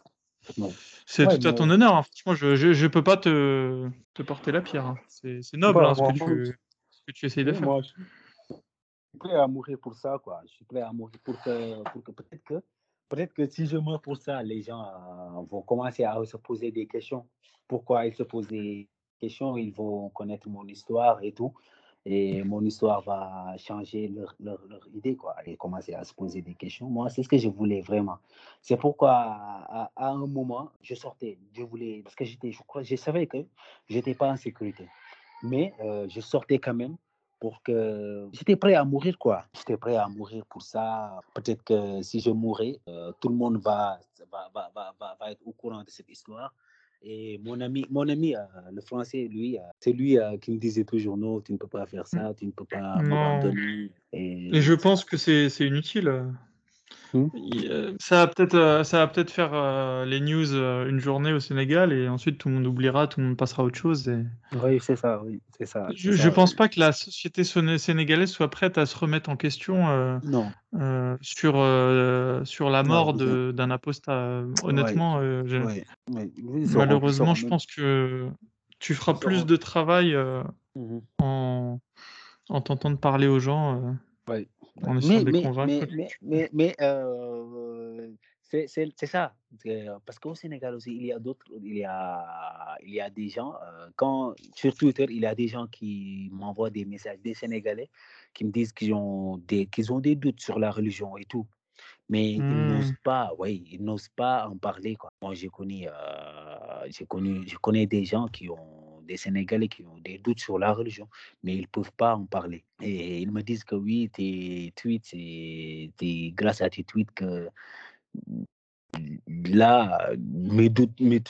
c'est Ouais, tout à ton mais- honneur. hein. Franchement, je, je peux pas te, te porter la pierre. hein. C'est noble Bah, hein, ce, que tu, que tu essayes de faire. moi, je suis prêt à mourir pour ça, quoi. Je suis prêt à mourir pour que, pour que peut-être que, peut-être que si je meurs pour ça, les gens euh, vont commencer à se poser des questions. Pourquoi ils se posent des questions? Ils vont connaître mon histoire et tout. Et mon histoire va changer leur, leur, leur idée, quoi. Et commencer à se poser des questions. Moi, c'est ce que je voulais vraiment. C'est pourquoi, à, à un moment, je sortais. Je voulais, parce que j'étais, je crois, je savais que j'étais pas en sécurité. Mais euh, je sortais quand même pour que j'étais prêt à mourir quoi. J'étais prêt à mourir pour ça. Peut-être que si je mourais euh, tout le monde va va, va, va, va, être au courant de cette histoire. Et mon ami mon ami euh, le français lui euh, c'est lui qui me disait toujours non tu ne peux pas faire ça tu ne peux pas m'abandonner et Et je pense que c'est c'est inutile. Hmm. Euh, Ça va peut-être euh, ça va peut-être faire euh, les news euh, une journée au Sénégal et ensuite tout le monde oubliera, tout le monde passera à autre chose. Et... oui c'est ça oui c'est ça Je, ça, pense oui. pas que la société séné- sénégalaise soit prête à se remettre en question euh, non euh, sur, euh, sur la mort d'un apostat. Honnêtement, euh, je- ouais, malheureusement, je pense que tu feras plus de travail euh, Mhm. en, en tentant de parler aux gens, euh, Ouais. En essayant Mais, de mais, convaincre. mais, mais, euh, c'est ça. Euh, Parce qu'au Sénégal aussi, il y a d'autres, il y a, il y a des gens, euh, quand, sur Twitter, il y a des gens qui m'envoient des messages, des Sénégalais, qui me disent qu'ils ont des, qu'ils ont des doutes sur la religion et tout. Mais ils n'osent Hmm. pas, oui, ils n'osent pas en parler. Quoi. Moi, j'ai connu, euh, j'ai connu, je connais des gens qui ont, des Sénégalais qui ont des doutes sur la religion, mais ils ne peuvent pas en parler. Et ils me disent que oui, tes tweets, c'est grâce à tes tweets que là, mes doutes, mes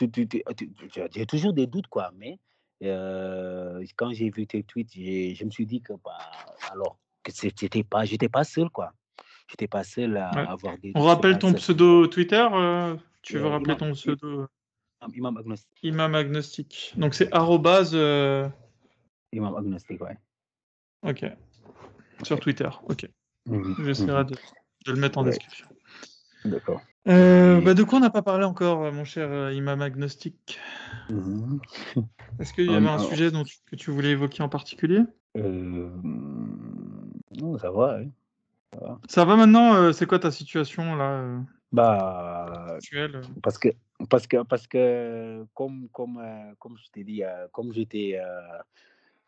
j'ai toujours des doutes, quoi. Mais euh, quand j'ai vu tes tweets, je me suis dit que, bah, alors, que c'était pas, j'étais pas seul, quoi. J'étais pas seul à Ouais. avoir des On rappelle ton pseudo Twitter euh, Tu veux Euh, rappeler ton pseudo Imam agnostique. Imam Agnostic. Donc c'est arrobase. euh, Imam agnostique, ouais. Ok. Sur Twitter. Ok. Mhm, J'essaierai de, de le mettre en Ouais. description. D'accord. Euh, bah, de quoi on n'a pas parlé encore, euh, mon cher Imam Agnostic? Mhm. Est-ce qu'il y avait un alors- sujet dont tu- que tu voulais évoquer en particulier? Euh, Non, ça va, hein. Ça va maintenant C'est quoi ta situation là Bah, actuel. parce que, parce que, parce que, comme, comme, euh, comme je t'ai dit, euh, comme j'étais, euh,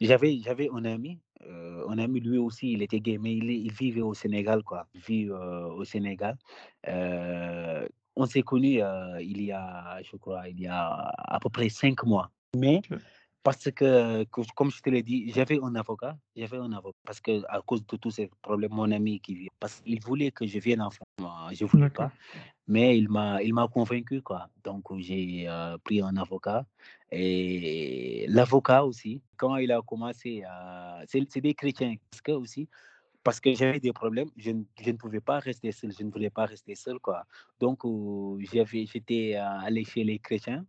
j'avais, j'avais un ami, euh, un ami lui aussi, il était gay, mais il, il vivait au Sénégal, quoi. Il vit euh, au Sénégal. Euh, on s'est connus euh, il y a, je crois, il y a à peu près cinq mois. Mais Ok. Parce que, comme je te l'ai dit, j'avais un avocat, j'avais un avocat, parce que à cause de tous ces problèmes, mon ami qui vit, parce qu'il voulait que je vienne en France, je voulais D'accord. pas, mais il m'a, il m'a convaincu, quoi. Donc j'ai euh, pris un avocat et l'avocat aussi, quand il a commencé à, c'est des chrétiens, parce que aussi, parce que j'avais des problèmes, je, ne- je ne pouvais pas rester seul, je ne voulais pas rester seul, quoi. Donc, j'avais, j'étais allé chez les chrétiens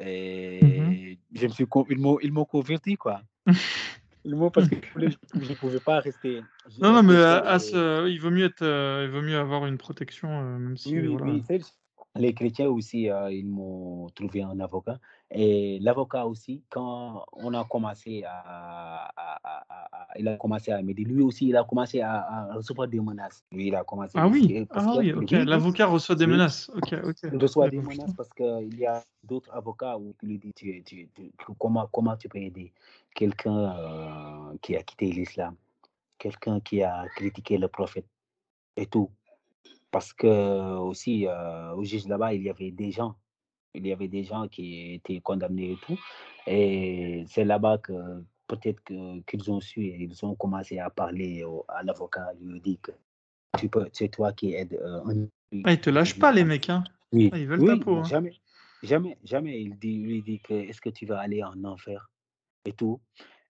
Mhm. et je me suis, ils m'ont, ils m'ont converti, quoi. Ils m'ont, parce que je ne pouvais pas rester. Non, non, mais à, à ce, il vaut mieux être, euh, il vaut mieux avoir une protection, euh, même si Oui, oui, voilà. oui. c'est- Les chrétiens aussi, euh, ils m'ont trouvé un avocat. Et l'avocat aussi, quand on a commencé à, à- à- à- à- il a commencé à m'aider, lui aussi, il a commencé à, recevoir des menaces. Lui, il a commencé Ah oui, ah oui, ok. L'avocat reçoit des menaces. Ok, ok. il reçoit des menaces parce qu'il y a d'autres avocats où tu lui dis tu- tu- tu- comment, comment tu peux aider quelqu'un euh, qui a quitté l'islam, quelqu'un qui a critiqué le prophète et tout. Parce que aussi, euh, au juge là-bas, il y avait des gens, il y avait des gens qui étaient condamnés et tout. Et c'est là-bas que peut-être qu'ils ont su et ils ont commencé à parler au- à l'avocat, il lui dit que tu peux, c'est toi qui aides euh, Ah, ils te lâchent pas, les mecs, hein? oui, Ah, ils veulent ta oui, peau, mais hein. jamais, jamais, jamais. Il dit, lui dit que est-ce que tu vas aller en enfer et tout.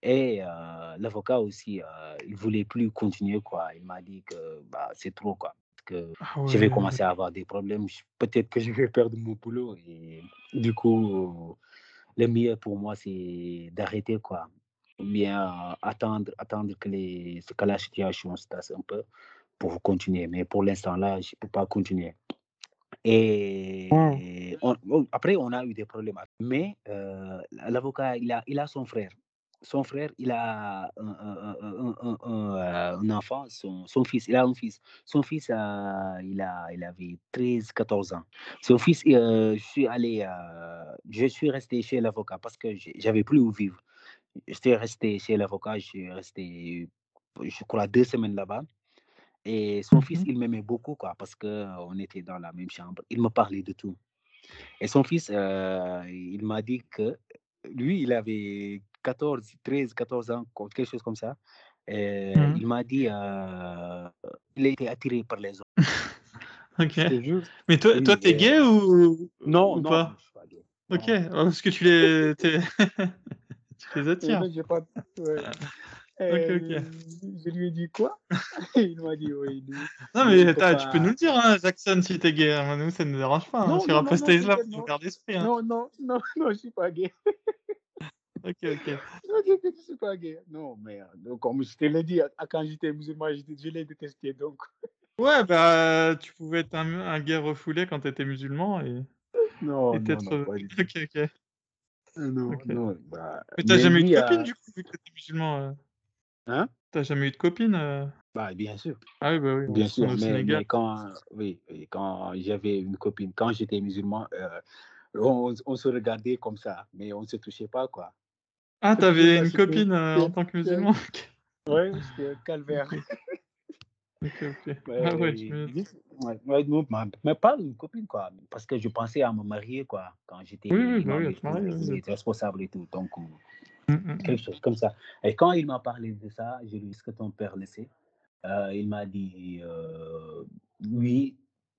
Et euh, l'avocat aussi, euh, il voulait plus continuer quoi. Il m'a dit que bah, c'est trop quoi. Que Ah je vais commencer à avoir des problèmes. Peut-être que je vais perdre mon boulot. Et du coup, le mieux pour moi, c'est d'arrêter quoi. Ou bien euh, attendre, attendre que, les, que la situation se tasse un peu pour continuer. Mais pour l'instant là, je ne peux pas continuer. Et on- on- après, on a eu des problèmes. Mais euh, l'avocat, il a, il a son frère. Son frère, il a un, un- un- un- enfant, son, son fils, il a un fils. Son fils, euh, il, a, il avait 13, 14 ans. Son fils, euh, je suis allé, euh, je suis resté chez l'avocat parce que j'avais plus où vivre. J'étais resté chez l'avocat, je suis resté, je crois, deux semaines là-bas. Et son fils, Mhm. il m'aimait beaucoup, quoi, parce qu'on était dans la même chambre. Il me parlait de tout. Et son fils, euh, il m'a dit que lui, il avait 14, 13, 14 ans, quelque chose comme ça. Et Mhm. Il m'a dit euh, il a été attiré par les hommes. Ok. Mais toi, toi, t'es euh, gay ou, Non, ou non, pas? je suis pas gay. Ok, Non. ah, parce que tu les, t'es- tu les Euh, attires. non, j'ai pas- ouais. Ok, ok. Euh, Je lui ai dit quoi? Il m'a dit oui. lui, Non, mais tu peux nous le dire, hein, Jackson, si t'es gay. hein. Nous, ça ne nous dérange pas. hein. Non, Sur non, non, Apostat non, non. Hein. Non, non, non, non, je suis pas gay. Ok, ok. Je suis pas gay. Non, mais donc, comme je te l'ai dit, quand j'étais musulman, je, l'ai détesté. Donc, Ouais, bah, tu pouvais être un, un gay refoulé quand t'étais musulman et, non, et non, non, pas du tout. Ok, ok. Non, Ok. non, bah, Mais t'as mais jamais eu de euh, copine, du coup, vu que t'étais musulman euh? Hein? T'as jamais eu de copine euh? Bah, bien sûr. Ah oui, bah oui, Bien sûr, mais, quand, oui, oui, quand j'avais une copine, quand j'étais musulman, euh, on, on se regardait comme ça, mais on ne se touchait pas, quoi. Ah, t'avais une copine euh, en tant que musulman ouais, c'était calvaire. Ok, ok. Ouais, Ah ouais, tu ouais, ouais, mais- mais pas une copine, quoi, parce que je pensais à me marier, quoi, quand j'étais Oui, oui, bah oui, responsable et tout, donc euh, Mm, mm, quelque chose comme ça. Et quand il m'a parlé de ça, je lui ai dit ce que ton père le sait? Euh, il m'a dit euh, oui,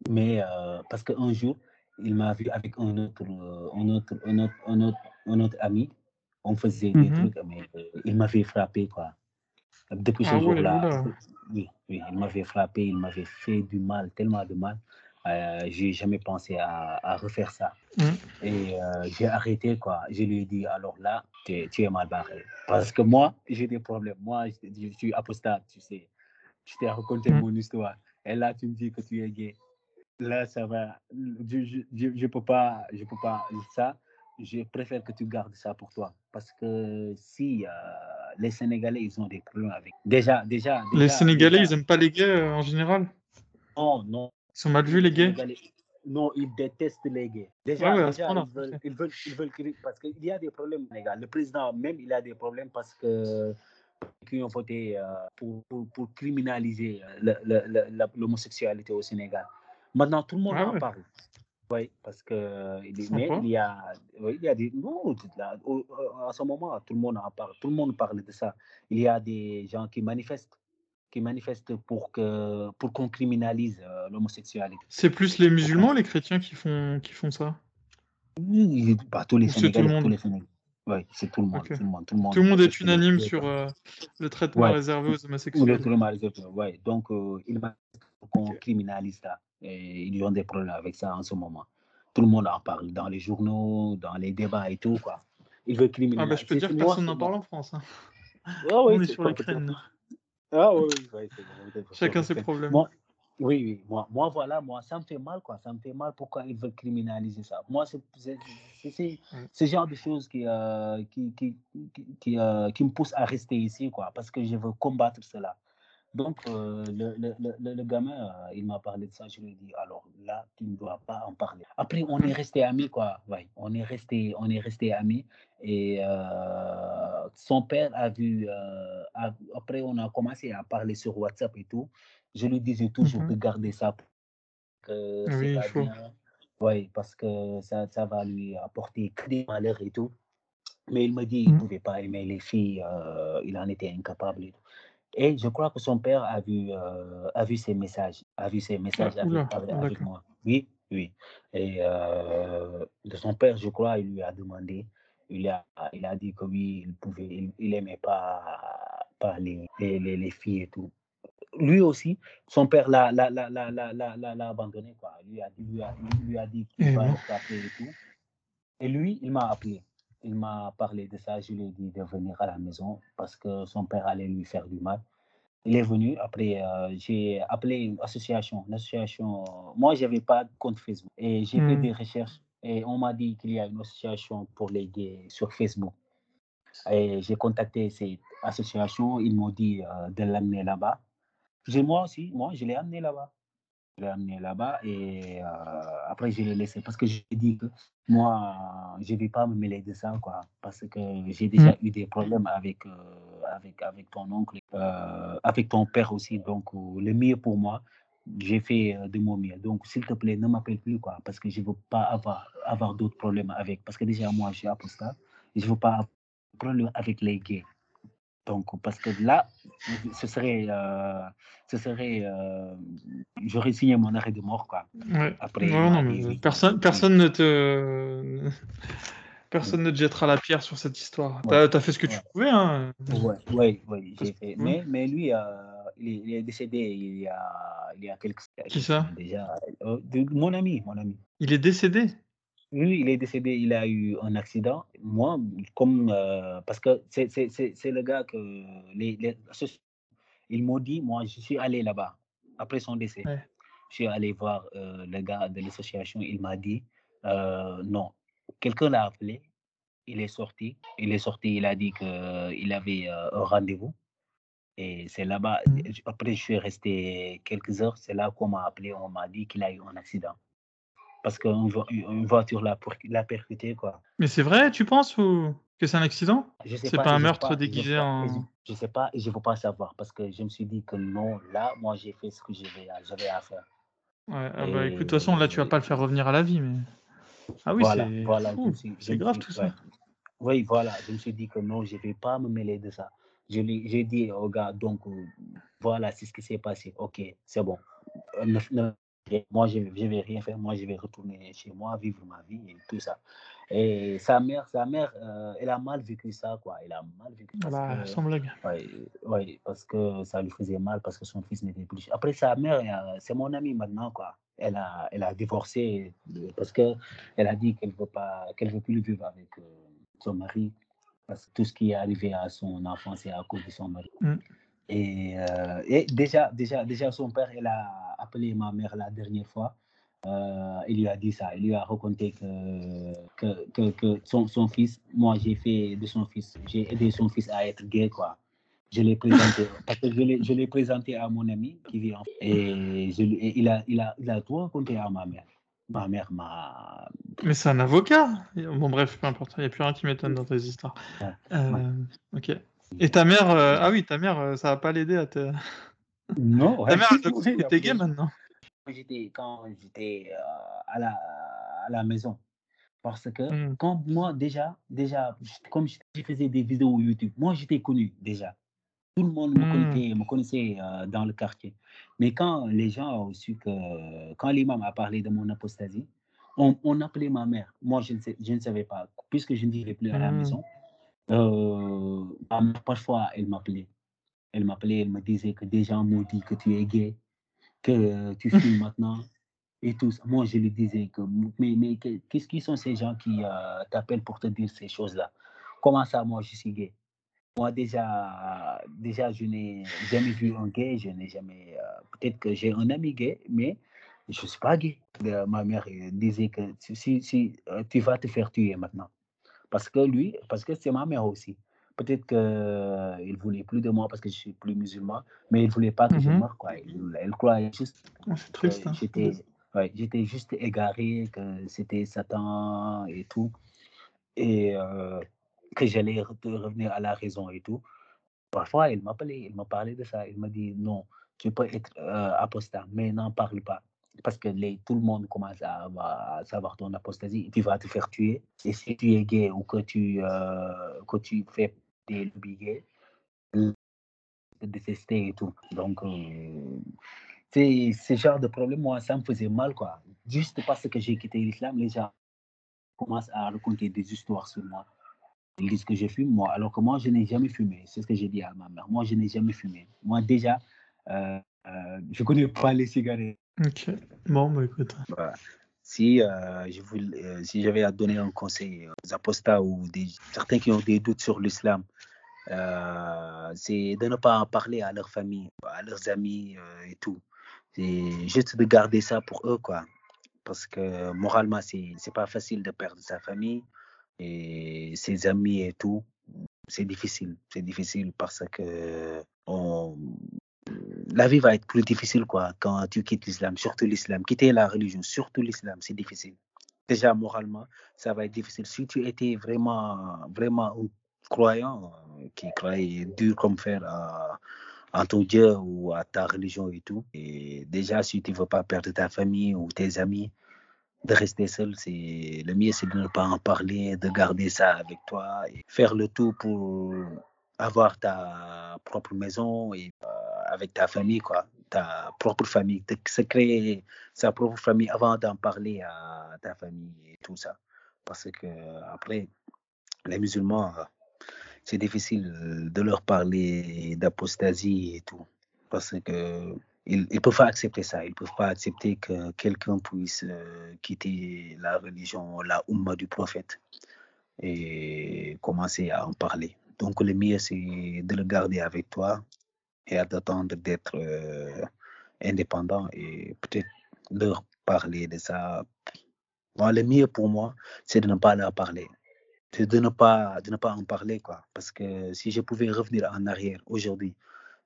mais euh, parce qu'un jour, il m'a vu avec un autre, un autre, un autre, un autre, un autre ami. On faisait des Mhm. trucs, mais euh, il m'avait frappé, quoi. Depuis ce Ah jour-là, oui, oui, il m'avait frappé, il m'avait fait du mal, tellement de mal. Euh, j'ai jamais pensé à, à refaire ça. Mm. Et euh, j'ai arrêté, quoi. Je lui ai dit, alors là, tu es, tu es mal barré. Parce que moi, j'ai des problèmes. Moi, je, je suis apostate, tu sais. Je t'ai raconté Mm. mon histoire. Et là, tu me dis que tu es gay. Là, ça va. Je, je peux pas, je peux pas. Ça, je préfère que tu gardes ça pour toi. Parce que si euh, les Sénégalais, ils ont des problèmes avec. Déjà, déjà. Les Sénégalais, déjà- ils aiment pas les gays euh, en général? Non, non. Ils sont mal vus, les gays? Non, ils détestent les gays. Déjà, ouais, ils, veulent, ils, veulent, ils veulent créer- parce qu'il y a des problèmes, les gars. Le président même, il a des problèmes parce que qui ont voté euh, pour, pour, pour criminaliser l'homosexualité au Sénégal. Maintenant, tout le monde Ah en ouais. parle. Oui, parce que il est- mais il y a, oui, il y a des non, là, au- au- à ce moment, tout le monde en parle, tout le monde parle de ça. Il y a des gens qui manifestent, qui manifestent pour que pour qu'on criminalise euh, l'homosexualité. C'est plus les musulmans, les chrétiens qui font, qui font ça? Oui, bah, tous les Sénégalais, monde? tous les Sénégalais. Oui, c'est tout le monde, Ok. tout le monde, tout le monde. Tout le monde est unanime sur euh, le traitement Ouais. réservé aux Ou le homosexuels. criminalisation, ouais. Donc, euh, il m'a qu'on criminalise ça. Et ils ont des problèmes avec ça en ce moment. Tout le monde en parle dans les journaux, dans les débats et tout, quoi. Il veut Ah bah criminaliser. je peux dire que personne n'en parle en France. hein. Ah oui, On est sur l'Ukraine. Ah oui, oui, bon, Chacun ses problèmes. Moi, oui, oui, moi, moi, voilà, moi, ça me fait mal, quoi. Ça me fait mal pourquoi ils veulent criminaliser ça. Moi, c'est ce genre de choses qui, euh, qui, qui, qui, qui, euh, qui me poussent à rester ici, quoi, parce que je veux combattre cela. Donc, euh, le, le, le, le- gamin, euh, il m'a parlé de ça, je lui ai dit, alors là, tu ne dois pas en parler. Après, on est resté amis, quoi. Ouais, on est resté, on est resté amis. Et euh, son père a vu, euh, a- après, on a commencé à parler sur WhatsApp et tout. Je lui disais toujours Mhm. de garder ça, que c'est Oui, pas faut. bien. Oui, parce que ça, ça va lui apporter que des malheurs et tout. Mais il me dit qu'il ne Mhm. pouvait pas aimer les filles, il en était incapable et tout. Et je crois que son père a vu, euh, a vu ces messages, a vu ces Ah, messages avec, oula, avec, avec d'accord. moi. Oui, oui. Et euh, de son père, je crois, il lui a demandé, il a, il a dit que oui, il pouvait, il, il aimait pas, pas les, les, les, les filles et tout. Lui aussi, son père l'a, l'a, l'a, l'a, abandonné, quoi. Lui a, lui a, lui a dit qu'il va et tout. Et lui, il m'a appelé. Il m'a parlé de ça. Je lui ai dit de venir à la maison parce que son père allait lui faire du mal. Il est venu. Après, euh, j'ai appelé une association. Moi, je n'avais pas de compte Facebook. Et j'ai fait Hmm. des recherches. Et on m'a dit qu'il y a une association pour les gays sur Facebook. Et j'ai contacté cette association. Ils m'ont dit euh, de l'amener là-bas. J'ai- Moi aussi, moi, je l'ai amené là-bas. Je l'ai amené là-bas et euh, après, je l'ai laissé parce que j'ai dit que moi, je ne vais pas me mêler de ça, quoi. Parce que j'ai déjà eu des problèmes avec, euh, avec, avec ton oncle, euh, avec ton père aussi. Donc, euh, le mieux pour moi, j'ai fait euh, de mon mieux. Donc, s'il te plaît, ne m'appelle plus, quoi. Parce que je veux pas avoir, avoir d'autres problèmes avec. Parce que déjà, moi, je suis apostat. Je veux pas avoir problème avec les gays. Donc, parce que là, ce serait, euh, ce serait, euh, j'aurais signé mon arrêt de mort, quoi. Ouais. Après, non, mais oui. personne, Oui. personne ne te, personne ne te jettera la pierre sur cette histoire. Ouais. T'as, as fait ce que tu pouvais, hein. Ouais, Parce j'ai fait. Mais, mais lui, euh, il, est, décédé il y a, il y a quelques Qui ça? déjà. Euh, mon ami, mon ami. Il est décédé? Lui, il est décédé, il a eu un accident. Moi, comme. euh, parce que c'est le gars que. Les, les, ils m'ont dit, moi, je suis allé là-bas, après son décès. Ouais. Je suis allé voir euh, le gars de l'association, il m'a dit, euh, non, quelqu'un l'a appelé, il est sorti, il est sorti, il a dit qu'il avait un rendez-vous. Et c'est là-bas, Mhm. après je suis resté quelques heures, c'est là qu'on m'a appelé, on m'a dit qu'il a eu un accident. Parce qu'une vo- une voiture l'a pour- l'a percuté, quoi. Mais c'est vrai, tu penses, ou que c'est un accident? Je sais C'est pas, pas un je meurtre pas- je déguisé pas- en- et Je, je sais pas, et je veux pas savoir, parce que je me suis dit que non, là, moi j'ai fait ce que j'avais à- j'avais à faire. Ouais, ah bah écoute, de toute façon, là, tu vas pas le faire revenir à la vie, mais. Ah oui, voilà, c'est voilà, suis- grave tout ça. ouais. Oui, voilà, je me suis dit que non, je ne vais pas me mêler de ça. J'ai dit au gars, donc, euh, voilà, c'est ce qui s'est passé. Ok, c'est bon. Euh, ne- ne- moi, je ne vais rien faire. Moi, je vais retourner chez moi, vivre ma vie et tout ça. Et sa mère, sa mère euh, elle a mal vécu ça, quoi. Elle a mal vécu Ah bah, que- sans blague. Ouais, ouais, parce que ça lui faisait mal, parce que son fils n'était plus. Après, sa mère, c'est mon amie maintenant, quoi. Elle a, elle a divorcé euh, parce que elle a dit qu'elle veut pas, qu'elle veut plus vivre avec euh, son mari, parce que tout ce qui est arrivé à son enfant, c'est à cause de son mari. Mm. Et, euh, et déjà, déjà, déjà, son père, elle a appelé ma mère la dernière fois. Euh, il lui a dit ça, il lui a raconté que, que, que, que son, son fils, moi j'ai fait de son fils, j'ai aidé son fils à être gay, quoi. Je l'ai présenté, parce que je l'ai, présenté à mon ami qui vit en et, je, et il, a, il, a, il a tout raconté à ma mère. ma mère m'a. Mais c'est un avocat. Bon, bref, peu importe. Il n'y a plus rien qui m'étonne dans tes histoires. Euh, Ok. Et ta mère, euh, ah oui, ta mère, ça va pas l'aider à te. Non, Ta ouais. mère, elle t'es gay maintenant. quand j'étais quand j'étais euh, à la à la maison parce que Hmm. quand moi déjà déjà comme je faisais des vidéos YouTube moi j'étais connu déjà tout le monde me Hmm. connaissait me connaissait euh, dans le quartier mais quand les gens ont su que quand l'imam a parlé de mon apostasie on, on appelait ma mère moi je ne sais, je ne savais pas puisque je ne vivais plus à la Hmm. maison euh, ma mère, parfois elle m'appelait elle m'appelait elle me disait que des gens m'ont dit que tu es gay que tu filmes maintenant et tout. Moi, je lui disais que, mais, mais que- qu'est-ce qui sont ces gens qui euh, t'appellent pour te dire ces choses-là? Comment ça, moi, je suis gay? Moi, déjà, déjà je n'ai jamais vu un gay, je n'ai jamais. euh, Peut-être que j'ai un ami gay, mais je ne suis pas gay. Euh, ma mère disait que si, si, tu vas te faire tuer maintenant. Parce que lui, parce que c'est ma mère aussi. Peut-être qu'il ne voulait plus de moi parce que je suis plus musulman, mais il ne voulait pas que je Mhm. meure. Quoi. Il, elle croyait juste Oh, c'est triste. hein. j'étais ouais, j'étais juste égaré, que c'était Satan et tout, et euh, que j'allais re- revenir à la raison et tout. Parfois, il m'appelait, il me parlait de ça. Il m'a dit non, tu peux être euh, apostat, mais n'en parle pas. Parce que les, tout le monde commence à, avoir- à savoir ton apostasie, tu vas te faire tuer. Et si tu es gay ou que tu, euh, que tu fais lobbies gays, te détester et tout. Donc, euh, c'est ce genre de problème, moi, ça me faisait mal, quoi. Juste parce que j'ai quitté l'islam, les gens commencent à raconter des histoires sur moi. Ils disent que je fume, moi, alors que moi, je n'ai jamais fumé. C'est ce que j'ai dit à ma mère. Moi, je n'ai jamais fumé. Moi, déjà, euh, euh, je ne connais pas les cigarettes. Ok. Bon, bah écoute. Voilà. Si, euh, je voulais, si j'avais à donner un conseil aux apostats ou des, certains qui ont des doutes sur l'islam, euh, c'est de ne pas en parler à leur famille, à leurs amis euh, et tout. C'est juste de garder ça pour eux, quoi. Parce que moralement, c'est c'est pas facile de perdre sa famille et ses amis et tout. C'est difficile. C'est difficile parce que on, la vie va être plus difficile quoi quand tu quittes l'islam, surtout l'islam. Quitter la religion, surtout l'islam, c'est difficile. Déjà moralement, ça va être difficile. Si tu étais vraiment, vraiment croyant euh, qui croyait dur comme fer à, ton Dieu ou à ta religion et tout, et déjà si tu veux pas perdre ta famille ou tes amis, de rester seul, c'est le mieux, c'est de ne pas en parler, de garder ça avec toi et faire le tout pour avoir ta propre maison et euh, avec ta famille, quoi, ta propre famille, de se créer sa propre famille avant d'en parler à ta famille et tout ça. Parce que après, les musulmans, euh, c'est difficile de leur parler d'apostasie et tout. Parce que ils ne peuvent pas accepter ça. Ils ne peuvent pas accepter que quelqu'un puisse euh, quitter la religion, la Ummah du prophète et commencer à en parler. Donc, le mieux, c'est de le garder avec toi et d'attendre d'être euh, indépendant et peut-être leur parler de ça. Moi, le mieux pour moi, c'est de ne pas leur parler. De ne pas, de ne pas en parler, quoi. Parce que si je pouvais revenir en arrière aujourd'hui,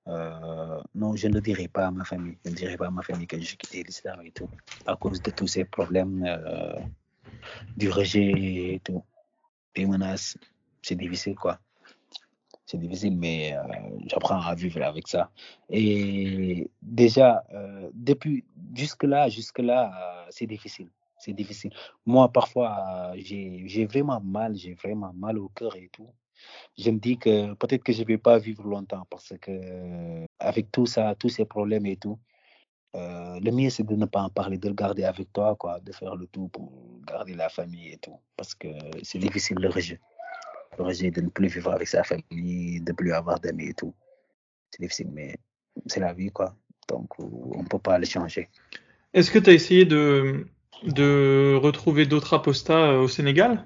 euh, non, je ne dirais pas à ma famille. Je ne dirais pas à ma famille que j'ai quitté l'islam et tout, à cause de tous ces problèmes euh, du rejet et tout, des menaces. C'est difficile, quoi. C'est difficile, mais euh, j'apprends à vivre avec ça. Et déjà, depuis jusque-là, jusque-là, c'est difficile. C'est difficile. Moi, parfois, euh, j'ai vraiment mal, j'ai vraiment mal au cœur et tout je me dis que peut-être que je ne vais pas vivre longtemps parce que euh, avec tout ça, tous ces problèmes et tout, euh, le mieux c'est de ne pas en parler, de le garder avec toi, quoi, de faire le tout pour garder la famille et tout. Parce que c'est difficile le rejet. Le rejet de ne plus vivre avec sa famille, de ne plus avoir d'amis et tout. C'est difficile, mais c'est la vie, quoi. Donc on ne peut pas le changer. Est-ce que tu as essayé de, de retrouver d'autres apostats euh, au Sénégal?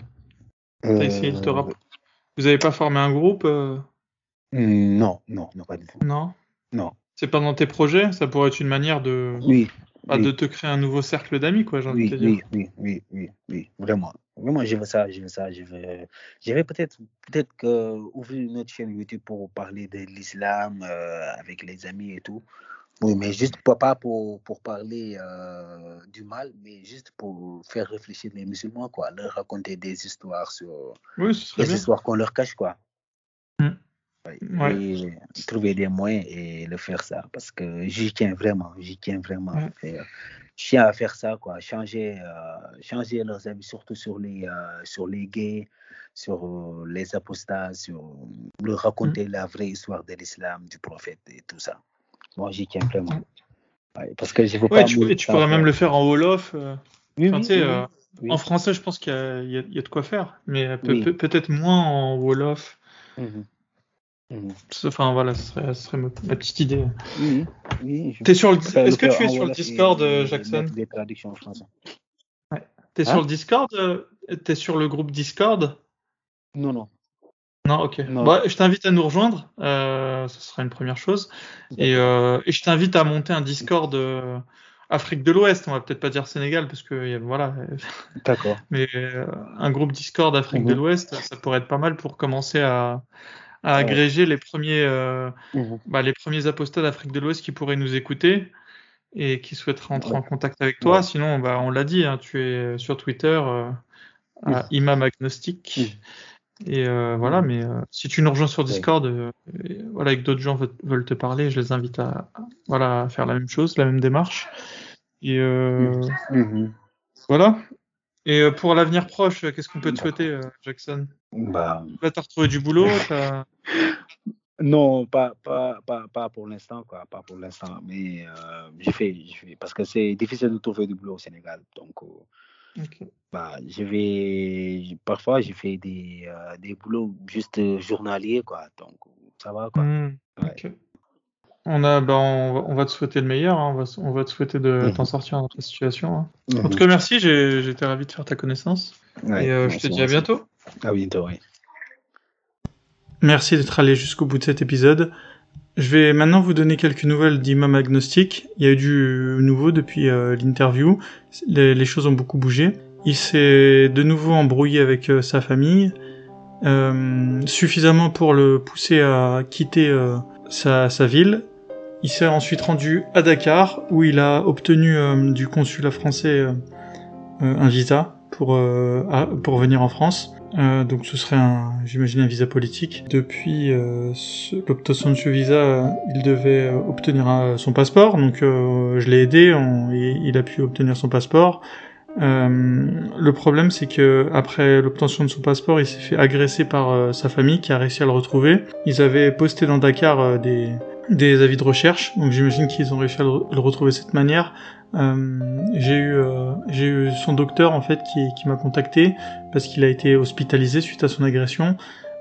As essayé de te Euh, rapp- Vous n'avez pas formé un groupe euh, non, non, non, pas du tout. Non? Non. C'est pas dans tes projets? Ça pourrait être une manière de, Oui. bah, oui. de te créer un nouveau cercle d'amis, quoi, j'ai envie Oui, de te dire. oui, oui, oui, oui, oui, vraiment. Vraiment, je veux ça, je veux ça, je veux. Je vais peut-être, peut-être que ouvrir une autre chaîne YouTube pour parler de l'islam euh, avec les amis et tout. Oui, mais juste pas, pas pour, pour parler euh, du mal, mais juste pour faire réfléchir les musulmans, quoi. Leur raconter des histoires sur Oui, bien. histoires qu'on leur cache, quoi. Mm. Ouais. Ouais. Et trouver des moyens et le faire ça. Parce que j'y tiens vraiment, j'y tiens vraiment. Et, euh, je tiens à faire ça, quoi. Changer, euh, changer leurs avis, surtout sur les, euh, sur les gays, sur les apostats, sur leur raconter Mm. la vraie histoire de l'islam, du prophète et tout ça. Moi, j'y tiens vraiment. Ouais, parce que Ouais, pas. tu, tu pourrais même le faire en Wolof. euh, Oui, oui, euh, oui. En français, je pense qu'il y, a- y y de quoi faire, mais peut- peut-être moins en Wolof. Mhm. Mhm. Enfin voilà, ce serait, ce serait ma, ma petite idée. Oui. sur le, est-ce que tu es sur le Wolof et- Discord, euh, et Jackson des traductions en français. T'es Hein sur le Discord euh, T'es sur le groupe Discord? Non, non. Non, ok. Non. Bon, je t'invite à nous rejoindre, euh, ce sera une première chose. Et, euh, et je t'invite à monter un Discord euh, Afrique de l'Ouest. On va peut-être pas dire Sénégal parce que voilà, D'accord. mais euh, un groupe Discord Afrique de Mhm. l'Ouest, ça pourrait être pas mal pour commencer à, à Ouais. agréger les premiers, euh, Mhm. bah, les premiers apostats d'Afrique de l'Ouest qui pourraient nous écouter et qui souhaiteraient entrer Ouais. en contact avec toi. Ouais. Sinon, bah, on l'a dit, hein, tu es sur Twitter euh, à Mhm. Imam Agnostic. Et euh, voilà, mais euh, si tu nous rejoins sur. Discord, euh, et voilà, et que d'autres gens veulent, veulent te parler, je les invite à, à- voilà, à faire la même chose, la même démarche. Et Mhm. voilà. Et pour l'avenir proche, qu'est-ce qu'on peut te souhaiter, Jackson? Bah, Là, t'as retrouvé du boulot t'as- non, pas, pas, pas, pas pour l'instant, quoi. Pas pour l'instant. Mais j'ai fait, j'ai fait, parce que c'est difficile de trouver du boulot au Sénégal. Donc, Ok. bah, je vais, parfois, j'ai fait des, euh, des boulots juste euh, journaliers, quoi. Donc, ça va, quoi. Ouais. ok. On a, bah, on, va- on va te souhaiter le meilleur. hein, On va, on va te souhaiter de Mhm. t'en sortir dans ta situation. hein. En Mhm. tout cas, merci. J'étais ravi de faire ta connaissance. Ouais, et euh, je te merci, dis à bientôt. À bientôt, oui. Merci d'être allé jusqu'au bout de cet épisode. Je vais maintenant vous donner quelques nouvelles d'Imam Agnostic. Il y a eu du nouveau depuis euh, l'interview. Les, choses ont beaucoup bougé. Il s'est de nouveau embrouillé avec euh, sa famille, euh, suffisamment pour le pousser à quitter sa, ville. Il s'est ensuite rendu à Dakar, où il a obtenu du consulat français un visa pour, pour venir en France. Euh, donc ce serait un, j'imagine un visa politique. Depuis euh, l'obtention de ce visa, euh, il devait euh, obtenir son passeport. Donc je l'ai aidé, il a pu obtenir son passeport. Le problème, c'est que après l'obtention de son passeport, il s'est fait agresser par sa famille, qui a réussi à le retrouver. Ils avaient posté dans Dakar des des avis de recherche, donc j'imagine qu'ils ont réussi à le retrouver de cette manière. Euh, j'ai eu euh, j'ai eu son docteur en fait qui, qui m'a contacté parce qu'il a été hospitalisé suite à son agression.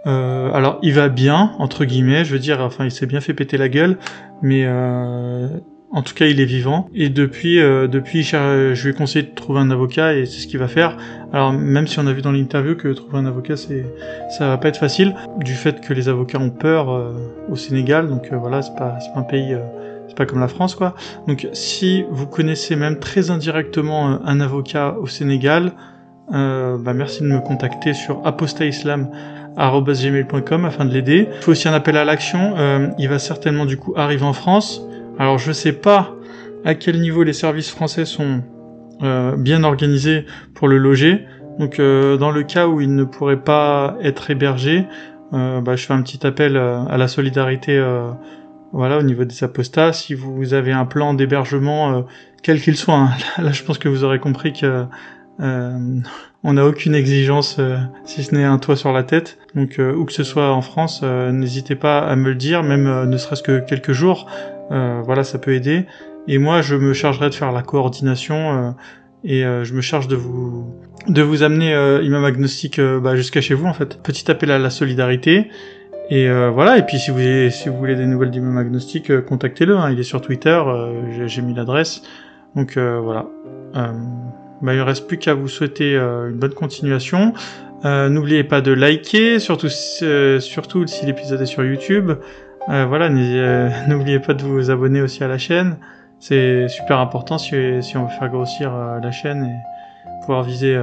Euh, alors il va bien entre guillemets, je veux dire, enfin il s'est bien fait péter la gueule, mais euh, en tout cas il est vivant. Et depuis euh, depuis je lui ai conseillé de trouver un avocat et c'est ce qu'il va faire. Alors même si on a vu dans l'interview que trouver un avocat c'est ça va pas être facile du fait que les avocats ont peur au Sénégal, donc voilà c'est pas c'est pas un pays pas comme la France quoi. Donc si vous connaissez même très indirectement euh, un avocat au Sénégal, euh, bah, merci de me contacter sur apostaislam.gmail.com afin de l'aider. Il faut aussi un appel à l'action. euh, il va certainement du coup arriver en France. Alors je sais pas à quel niveau les services français sont bien organisés pour le loger. Donc dans le cas où il ne pourrait pas être hébergé, bah, je fais un petit appel à la solidarité voilà, au niveau des apostats. Si vous avez un plan d'hébergement, euh, quel qu'il soit, hein, là je pense que vous aurez compris que euh, on n'a aucune exigence euh, si ce n'est un toit sur la tête. Donc où que ce soit en France, n'hésitez pas à me le dire, même ne serait-ce que quelques jours. Voilà, ça peut aider. Et moi, je me chargerai de faire la coordination et je me charge de vous de vous amener Imam Agnostic euh, bah, jusqu'à chez vous en fait. Petit appel à la solidarité. Et euh, voilà, et puis si vous, si vous voulez des nouvelles d'Imam Agnostic, euh, contactez-le, hein, il est sur Twitter, euh, j'ai- mis l'adresse. Donc euh, voilà. Euh, bah, il ne reste plus qu'à vous souhaiter une bonne continuation. N'oubliez pas de liker, surtout, si- surtout si l'épisode est sur YouTube. Voilà, n'oubliez pas de vous abonner aussi à la chaîne. C'est super important si, si on veut faire grossir la chaîne et pouvoir viser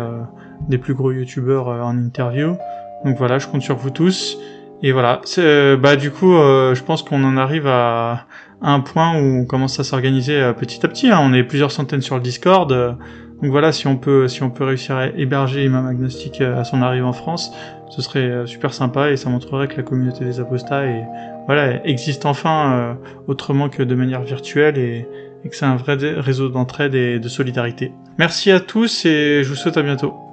des plus gros youtubeurs en interview. Donc voilà, je compte sur vous tous. Et voilà. C'est- Bah du coup, euh, je pense qu'on en arrive à, un point où on commence à s'organiser euh, petit à petit. hein. On est plusieurs centaines sur le Discord. euh, donc voilà, si on peut, si on peut réussir à héberger Imam Agnostic euh, à son arrivée en France, ce serait euh, super sympa et ça montrerait que la communauté des apostats est, voilà, existe enfin euh, autrement que de manière virtuelle et, que c'est un vrai réseau d'entraide et de solidarité. Merci à tous et je vous souhaite à bientôt.